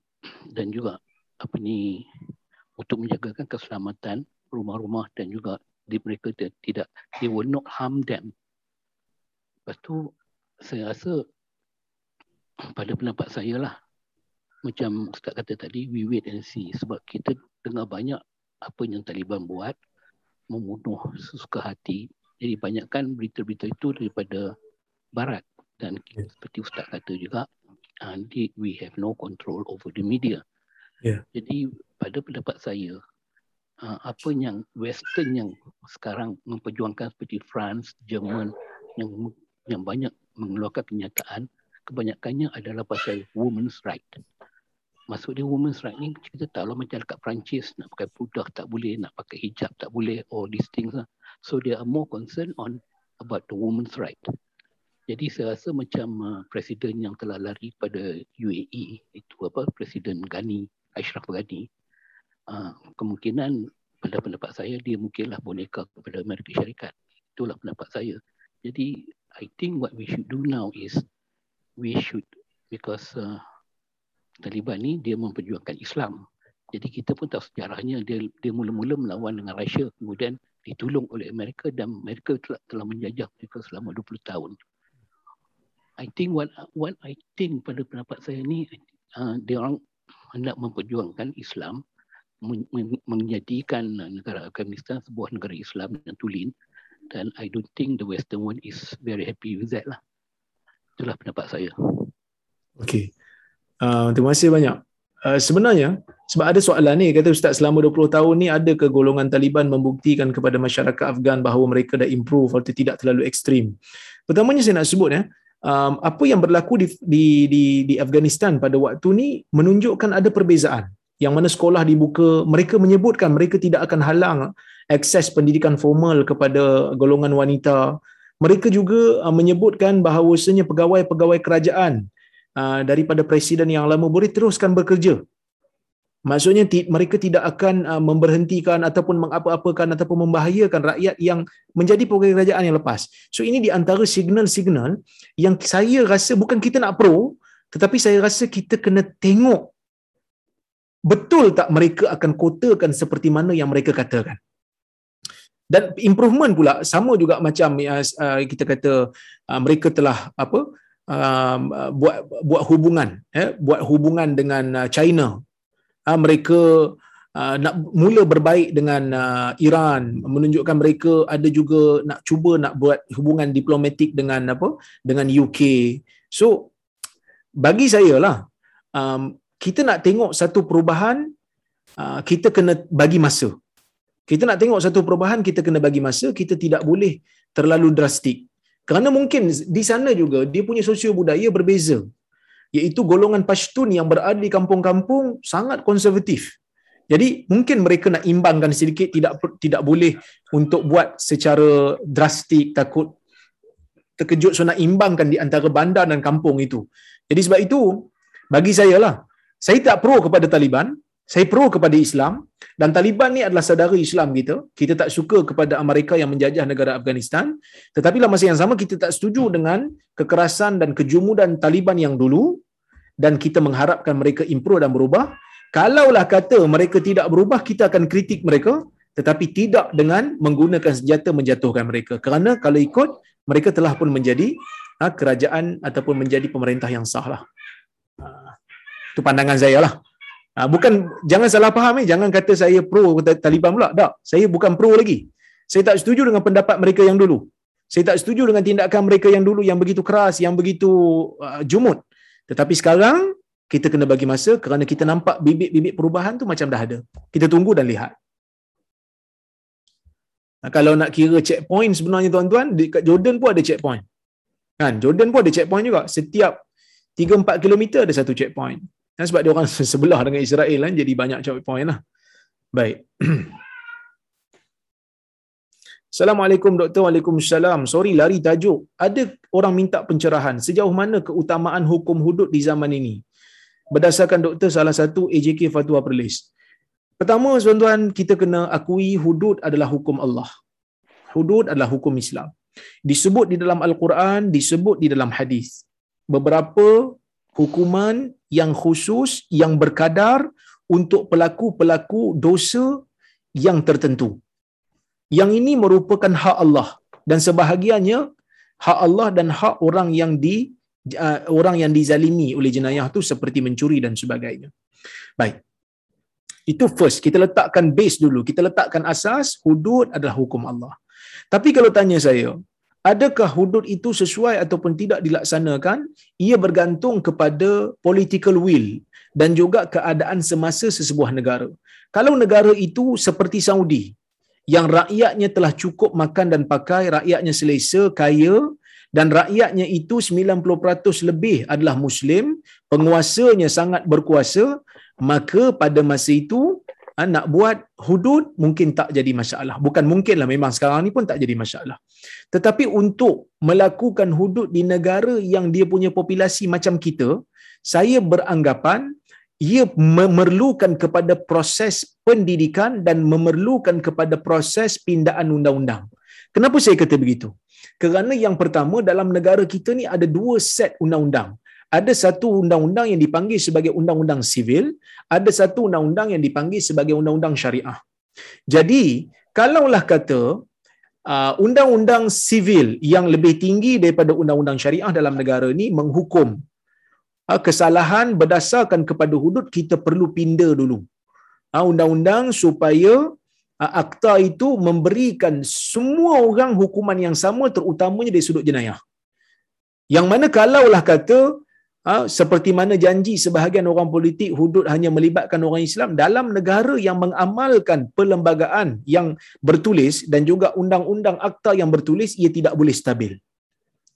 dan juga apa ni untuk menjagakan keselamatan rumah-rumah dan juga di mereka dia tidak they will not harm them. Lepas tu saya rasa pada pendapat saya lah macam Ustaz kata tadi we wait and see. Sebab kita dengar banyak apa yang Taliban buat membunuh sesuka hati. Jadi banyakkan berita-berita itu daripada barat. Dan seperti Ustaz kata juga di- we have no control over the media Yeah. jadi pada pendapat saya uh, apa yang western yang sekarang memperjuangkan seperti France, Jerman yang yang banyak mengeluarkan kenyataan kebanyakannya adalah pasal women's right. Maksud dia women's right ni kita tahu lah macam dekat Perancis nak pakai pudah tak boleh, nak pakai hijab tak boleh, all these things lah. So they are more concerned on about the women's right. Jadi saya rasa macam uh, presiden yang telah lari pada UAE itu apa presiden Ghani Ashraf Ghani uh, kemungkinan pada pendapat saya dia mungkinlah boneka kepada Amerika Syarikat. Itulah pendapat saya. Jadi I think what we should do now is we should because uh, Taliban ni dia memperjuangkan Islam. Jadi kita pun tahu sejarahnya dia dia mula-mula melawan dengan Rusia kemudian ditolong oleh Amerika dan Amerika telah, telah menjajah mereka selama 20 tahun. I think what what I think pada pendapat saya ni uh, dia orang hendak memperjuangkan Islam men- men- menjadikan negara Afghanistan sebuah negara Islam yang tulen dan I don't think the western world is very happy with that lah. Itulah pendapat saya. Okey. Uh, terima kasih banyak. Uh, sebenarnya sebab ada soalan ni kata ustaz selama 20 tahun ni ada ke golongan Taliban membuktikan kepada masyarakat Afghan bahawa mereka dah improve atau tidak terlalu ekstrim. Pertamanya saya nak sebut ya, um, apa yang berlaku di, di di di Afghanistan pada waktu ni menunjukkan ada perbezaan. Yang mana sekolah dibuka, mereka menyebutkan mereka tidak akan halang akses pendidikan formal kepada golongan wanita. Mereka juga uh, menyebutkan bahawasanya pegawai-pegawai kerajaan uh, daripada presiden yang lama boleh teruskan bekerja Maksudnya mereka tidak akan uh, memberhentikan ataupun mengapa-apakan ataupun membahayakan rakyat yang menjadi pegawai kerajaan yang lepas. So ini di antara signal-signal yang saya rasa bukan kita nak pro tetapi saya rasa kita kena tengok betul tak mereka akan kotakan seperti mana yang mereka katakan. Dan improvement pula sama juga macam uh, kita kata uh, mereka telah apa uh, buat buat hubungan eh buat hubungan dengan uh, China uh, mereka uh, nak mula berbaik dengan uh, Iran menunjukkan mereka ada juga nak cuba nak buat hubungan diplomatik dengan apa? Dengan UK so bagi saya lah um, kita nak tengok satu perubahan uh, kita kena bagi masa. Kita nak tengok satu perubahan kita kena bagi masa kita tidak boleh terlalu drastik. Kerana mungkin di sana juga dia punya sosio budaya berbeza iaitu golongan Pashtun yang berada di kampung-kampung sangat konservatif. Jadi mungkin mereka nak imbangkan sedikit tidak tidak boleh untuk buat secara drastik takut terkejut so nak imbangkan di antara bandar dan kampung itu. Jadi sebab itu bagi saya lah saya tak pro kepada Taliban, saya pro kepada Islam dan Taliban ni adalah saudara Islam kita. Kita tak suka kepada Amerika yang menjajah negara Afghanistan. Tetapi dalam masa yang sama kita tak setuju dengan kekerasan dan kejumudan Taliban yang dulu dan kita mengharapkan mereka improve dan berubah. Kalaulah kata mereka tidak berubah, kita akan kritik mereka tetapi tidak dengan menggunakan senjata menjatuhkan mereka. Kerana kalau ikut, mereka telah pun menjadi ha, kerajaan ataupun menjadi pemerintah yang sah lah. Ha, itu pandangan saya lah. Ha, bukan jangan salah faham eh, jangan kata saya pro Taliban pula. Tak, saya bukan pro lagi. Saya tak setuju dengan pendapat mereka yang dulu. Saya tak setuju dengan tindakan mereka yang dulu yang begitu keras, yang begitu uh, jumut. Tetapi sekarang kita kena bagi masa kerana kita nampak bibit-bibit perubahan tu macam dah ada. Kita tunggu dan lihat. Nah, kalau nak kira checkpoint sebenarnya tuan-tuan, dekat Jordan pun ada checkpoint. Kan? Jordan pun ada checkpoint juga. Setiap 3-4 km ada satu checkpoint. Dan sebab dia orang sebelah dengan Israel kan jadi banyak checkpoint lah. Baik. Assalamualaikum doktor. Waalaikumsalam. Sorry lari tajuk. Ada orang minta pencerahan. Sejauh mana keutamaan hukum hudud di zaman ini? Berdasarkan doktor salah satu AJK Fatwa Perlis. Pertama, tuan-tuan, kita kena akui hudud adalah hukum Allah. Hudud adalah hukum Islam. Disebut di dalam Al-Quran, disebut di dalam hadis. Beberapa hukuman yang khusus yang berkadar untuk pelaku-pelaku dosa yang tertentu. Yang ini merupakan hak Allah dan sebahagiannya hak Allah dan hak orang yang di uh, orang yang dizalimi oleh jenayah tu seperti mencuri dan sebagainya. Baik. Itu first, kita letakkan base dulu. Kita letakkan asas hudud adalah hukum Allah. Tapi kalau tanya saya, adakah hudud itu sesuai ataupun tidak dilaksanakan? Ia bergantung kepada political will dan juga keadaan semasa sesebuah negara. Kalau negara itu seperti Saudi yang rakyatnya telah cukup makan dan pakai rakyatnya selesa kaya dan rakyatnya itu 90% lebih adalah muslim penguasanya sangat berkuasa maka pada masa itu nak buat hudud mungkin tak jadi masalah. Bukan mungkinlah memang sekarang ni pun tak jadi masalah. Tetapi untuk melakukan hudud di negara yang dia punya populasi macam kita, saya beranggapan ia memerlukan kepada proses pendidikan dan memerlukan kepada proses pindaan undang-undang. Kenapa saya kata begitu? Kerana yang pertama dalam negara kita ni ada dua set undang-undang ada satu undang-undang yang dipanggil sebagai undang-undang sivil, ada satu undang-undang yang dipanggil sebagai undang-undang syariah. Jadi, kalaulah kata uh, undang-undang sivil yang lebih tinggi daripada undang-undang syariah dalam negara ini menghukum uh, kesalahan berdasarkan kepada hudud, kita perlu pindah dulu. Uh, undang-undang supaya uh, akta itu memberikan semua orang hukuman yang sama terutamanya dari sudut jenayah. Yang mana kalaulah kata ha, seperti mana janji sebahagian orang politik hudud hanya melibatkan orang Islam dalam negara yang mengamalkan perlembagaan yang bertulis dan juga undang-undang akta yang bertulis ia tidak boleh stabil.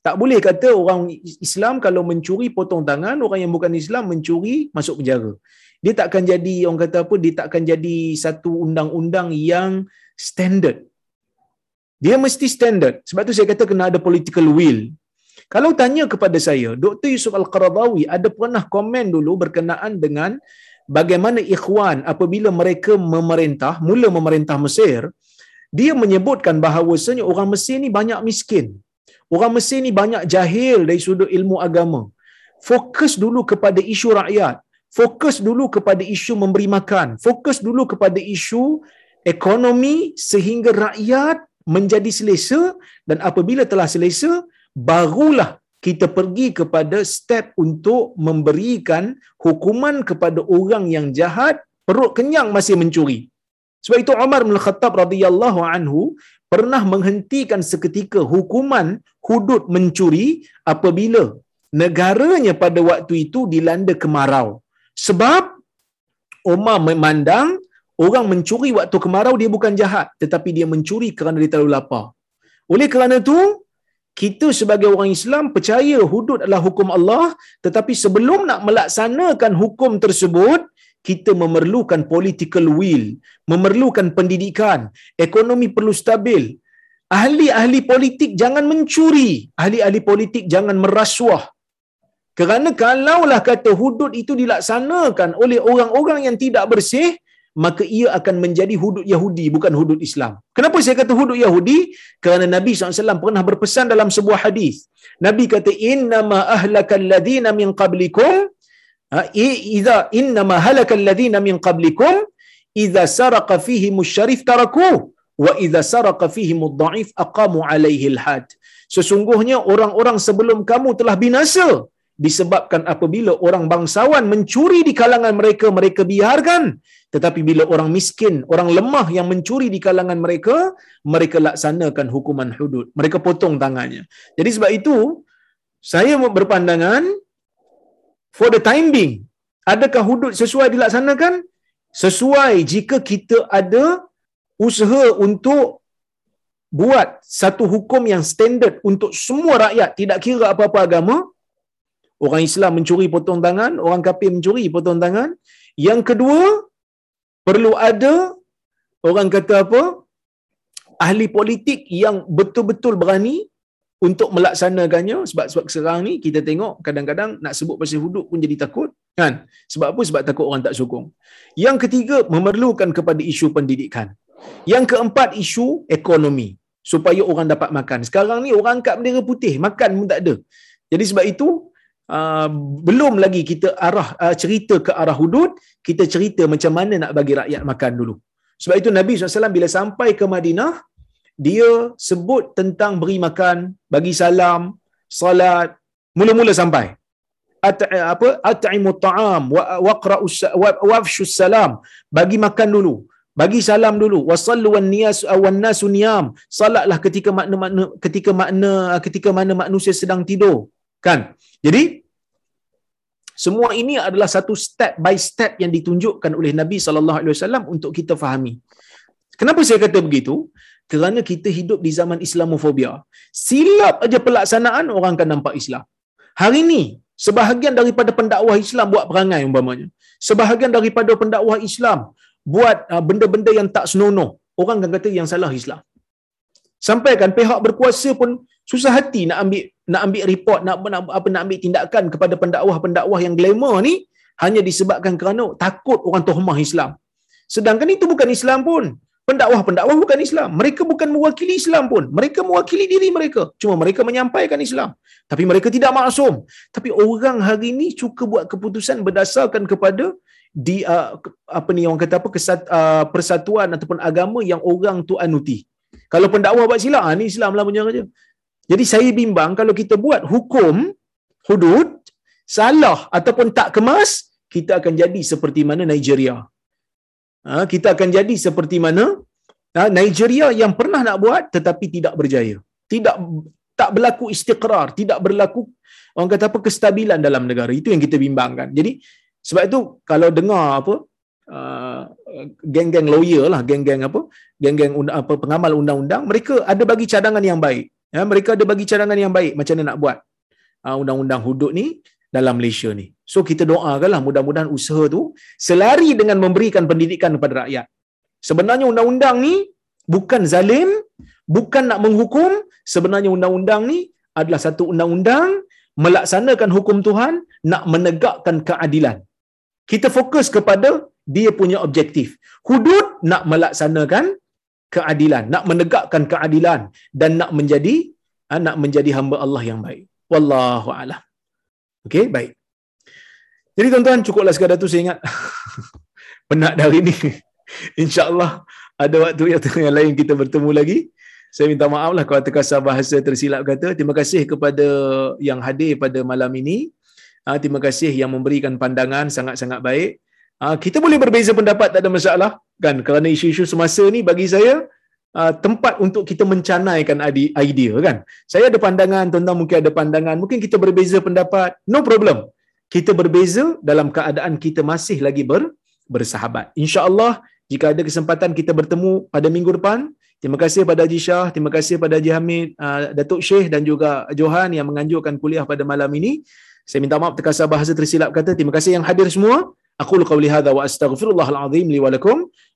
Tak boleh kata orang Islam kalau mencuri potong tangan, orang yang bukan Islam mencuri masuk penjara. Dia tak akan jadi orang kata apa, dia tak akan jadi satu undang-undang yang standard. Dia mesti standard. Sebab tu saya kata kena ada political will. Kalau tanya kepada saya, Dr. Yusuf Al-Qaradawi ada pernah komen dulu berkenaan dengan bagaimana ikhwan apabila mereka memerintah, mula memerintah Mesir, dia menyebutkan bahawasanya orang Mesir ni banyak miskin. Orang Mesir ni banyak jahil dari sudut ilmu agama. Fokus dulu kepada isu rakyat. Fokus dulu kepada isu memberi makan. Fokus dulu kepada isu ekonomi sehingga rakyat menjadi selesa dan apabila telah selesa, barulah kita pergi kepada step untuk memberikan hukuman kepada orang yang jahat perut kenyang masih mencuri. Sebab itu Umar bin Khattab radhiyallahu anhu pernah menghentikan seketika hukuman hudud mencuri apabila negaranya pada waktu itu dilanda kemarau. Sebab Umar memandang orang mencuri waktu kemarau dia bukan jahat tetapi dia mencuri kerana dia terlalu lapar. Oleh kerana itu kita sebagai orang Islam percaya hudud adalah hukum Allah tetapi sebelum nak melaksanakan hukum tersebut kita memerlukan political will, memerlukan pendidikan, ekonomi perlu stabil. Ahli-ahli politik jangan mencuri, ahli-ahli politik jangan merasuah. Kerana kalaulah kata hudud itu dilaksanakan oleh orang-orang yang tidak bersih, maka ia akan menjadi hudud Yahudi bukan hudud Islam. Kenapa saya kata hudud Yahudi? Kerana Nabi SAW pernah berpesan dalam sebuah hadis. Nabi kata innama ahlakal ladina min qablikum ha, idza innama halakal ladina min qablikum idza saraqa fihi musyarif taraku wa idza saraqa fihi mudha'if aqamu alaihi alhad. Sesungguhnya orang-orang sebelum kamu telah binasa disebabkan apabila orang bangsawan mencuri di kalangan mereka mereka biarkan. Tetapi bila orang miskin orang lemah yang mencuri di kalangan mereka mereka laksanakan hukuman hudud. Mereka potong tangannya. Jadi sebab itu saya berpandangan for the time being adakah hudud sesuai dilaksanakan? Sesuai jika kita ada usaha untuk buat satu hukum yang standard untuk semua rakyat. Tidak kira apa-apa agama orang Islam mencuri potong tangan, orang kafir mencuri potong tangan. Yang kedua, perlu ada orang kata apa? ahli politik yang betul-betul berani untuk melaksanakannya. Sebab sebab sekarang ni kita tengok kadang-kadang nak sebut pasal hudud pun jadi takut kan? Sebab apa? Sebab takut orang tak sokong. Yang ketiga memerlukan kepada isu pendidikan. Yang keempat isu ekonomi. Supaya orang dapat makan. Sekarang ni orang angkat bendera putih makan pun tak ada. Jadi sebab itu uh, belum lagi kita arah uh, cerita ke arah hudud, kita cerita macam mana nak bagi rakyat makan dulu. Sebab itu Nabi SAW bila sampai ke Madinah, dia sebut tentang beri makan, bagi salam, salat, mula-mula sampai. At, apa at'imu ta'am wa waqra'u wa salam bagi makan dulu bagi salam dulu wasallu wan niyas wan nasu niyam salatlah ketika makna makna ketika makna ketika mana manusia sedang tidur kan jadi semua ini adalah satu step by step yang ditunjukkan oleh Nabi sallallahu alaihi wasallam untuk kita fahami. Kenapa saya kata begitu? Kerana kita hidup di zaman Islamofobia. Silap aja pelaksanaan orang akan nampak Islam. Hari ini sebahagian daripada pendakwah Islam buat perangai umpamanya. Sebahagian daripada pendakwah Islam buat uh, benda-benda yang tak senonoh. Orang akan kata yang salah Islam. Sampai kan pihak berkuasa pun susah hati nak ambil nak ambil report nak, nak apa nak ambil tindakan kepada pendakwah-pendakwah yang glamour ni hanya disebabkan kerana takut orang tohmah Islam. Sedangkan itu bukan Islam pun. Pendakwah-pendakwah bukan Islam. Mereka bukan mewakili Islam pun. Mereka mewakili diri mereka. Cuma mereka menyampaikan Islam. Tapi mereka tidak maksum. Tapi orang hari ini suka buat keputusan berdasarkan kepada di uh, apa ni orang kata apa kesat, uh, persatuan ataupun agama yang orang tu anuti. Kalau pendakwah buat silap, ah ni Islam lah punya kerja. Jadi saya bimbang kalau kita buat hukum hudud salah ataupun tak kemas, kita akan jadi seperti mana Nigeria. Ha, kita akan jadi seperti mana ha, Nigeria yang pernah nak buat tetapi tidak berjaya. Tidak tak berlaku istiqrar tidak berlaku orang kata apa kestabilan dalam negara itu yang kita bimbangkan jadi sebab itu kalau dengar apa uh, geng-geng lawyer lah geng-geng apa geng-geng apa pengamal undang-undang mereka ada bagi cadangan yang baik ya mereka ada bagi cadangan yang baik macam mana nak buat uh, undang-undang hudud ni dalam Malaysia ni. So kita doakanlah mudah-mudahan usaha tu selari dengan memberikan pendidikan kepada rakyat. Sebenarnya undang-undang ni bukan zalim, bukan nak menghukum, sebenarnya undang-undang ni adalah satu undang-undang melaksanakan hukum Tuhan, nak menegakkan keadilan. Kita fokus kepada dia punya objektif. Hudud nak melaksanakan keadilan, nak menegakkan keadilan dan nak menjadi ha, nak menjadi hamba Allah yang baik. Wallahu a'lam. Okey, baik. Jadi tuan-tuan, cukuplah sekadar tu saya ingat. Penat dari ni. InsyaAllah ada waktu yang, yang lain kita bertemu lagi. Saya minta maaf lah kalau terkasar bahasa tersilap kata. Terima kasih kepada yang hadir pada malam ini. Ah, terima kasih yang memberikan pandangan sangat-sangat baik. Ah, kita boleh berbeza pendapat, tak ada masalah kan kerana isu-isu semasa ni bagi saya ah, tempat untuk kita mencanaikan idea kan. Saya ada pandangan tuan-tuan mungkin ada pandangan mungkin kita berbeza pendapat no problem. Kita berbeza dalam keadaan kita masih lagi ber, bersahabat. Insyaallah jika ada kesempatan kita bertemu pada minggu depan. Terima kasih pada Haji Shah terima kasih pada Haji Hamid ah, Datuk Syekh dan juga Johan yang menganjurkan kuliah pada malam ini. Saya minta maaf terkasar bahasa tersilap kata. Terima kasih yang hadir semua. Aku lakukan hal wa dan astaghfirullahaladzim li.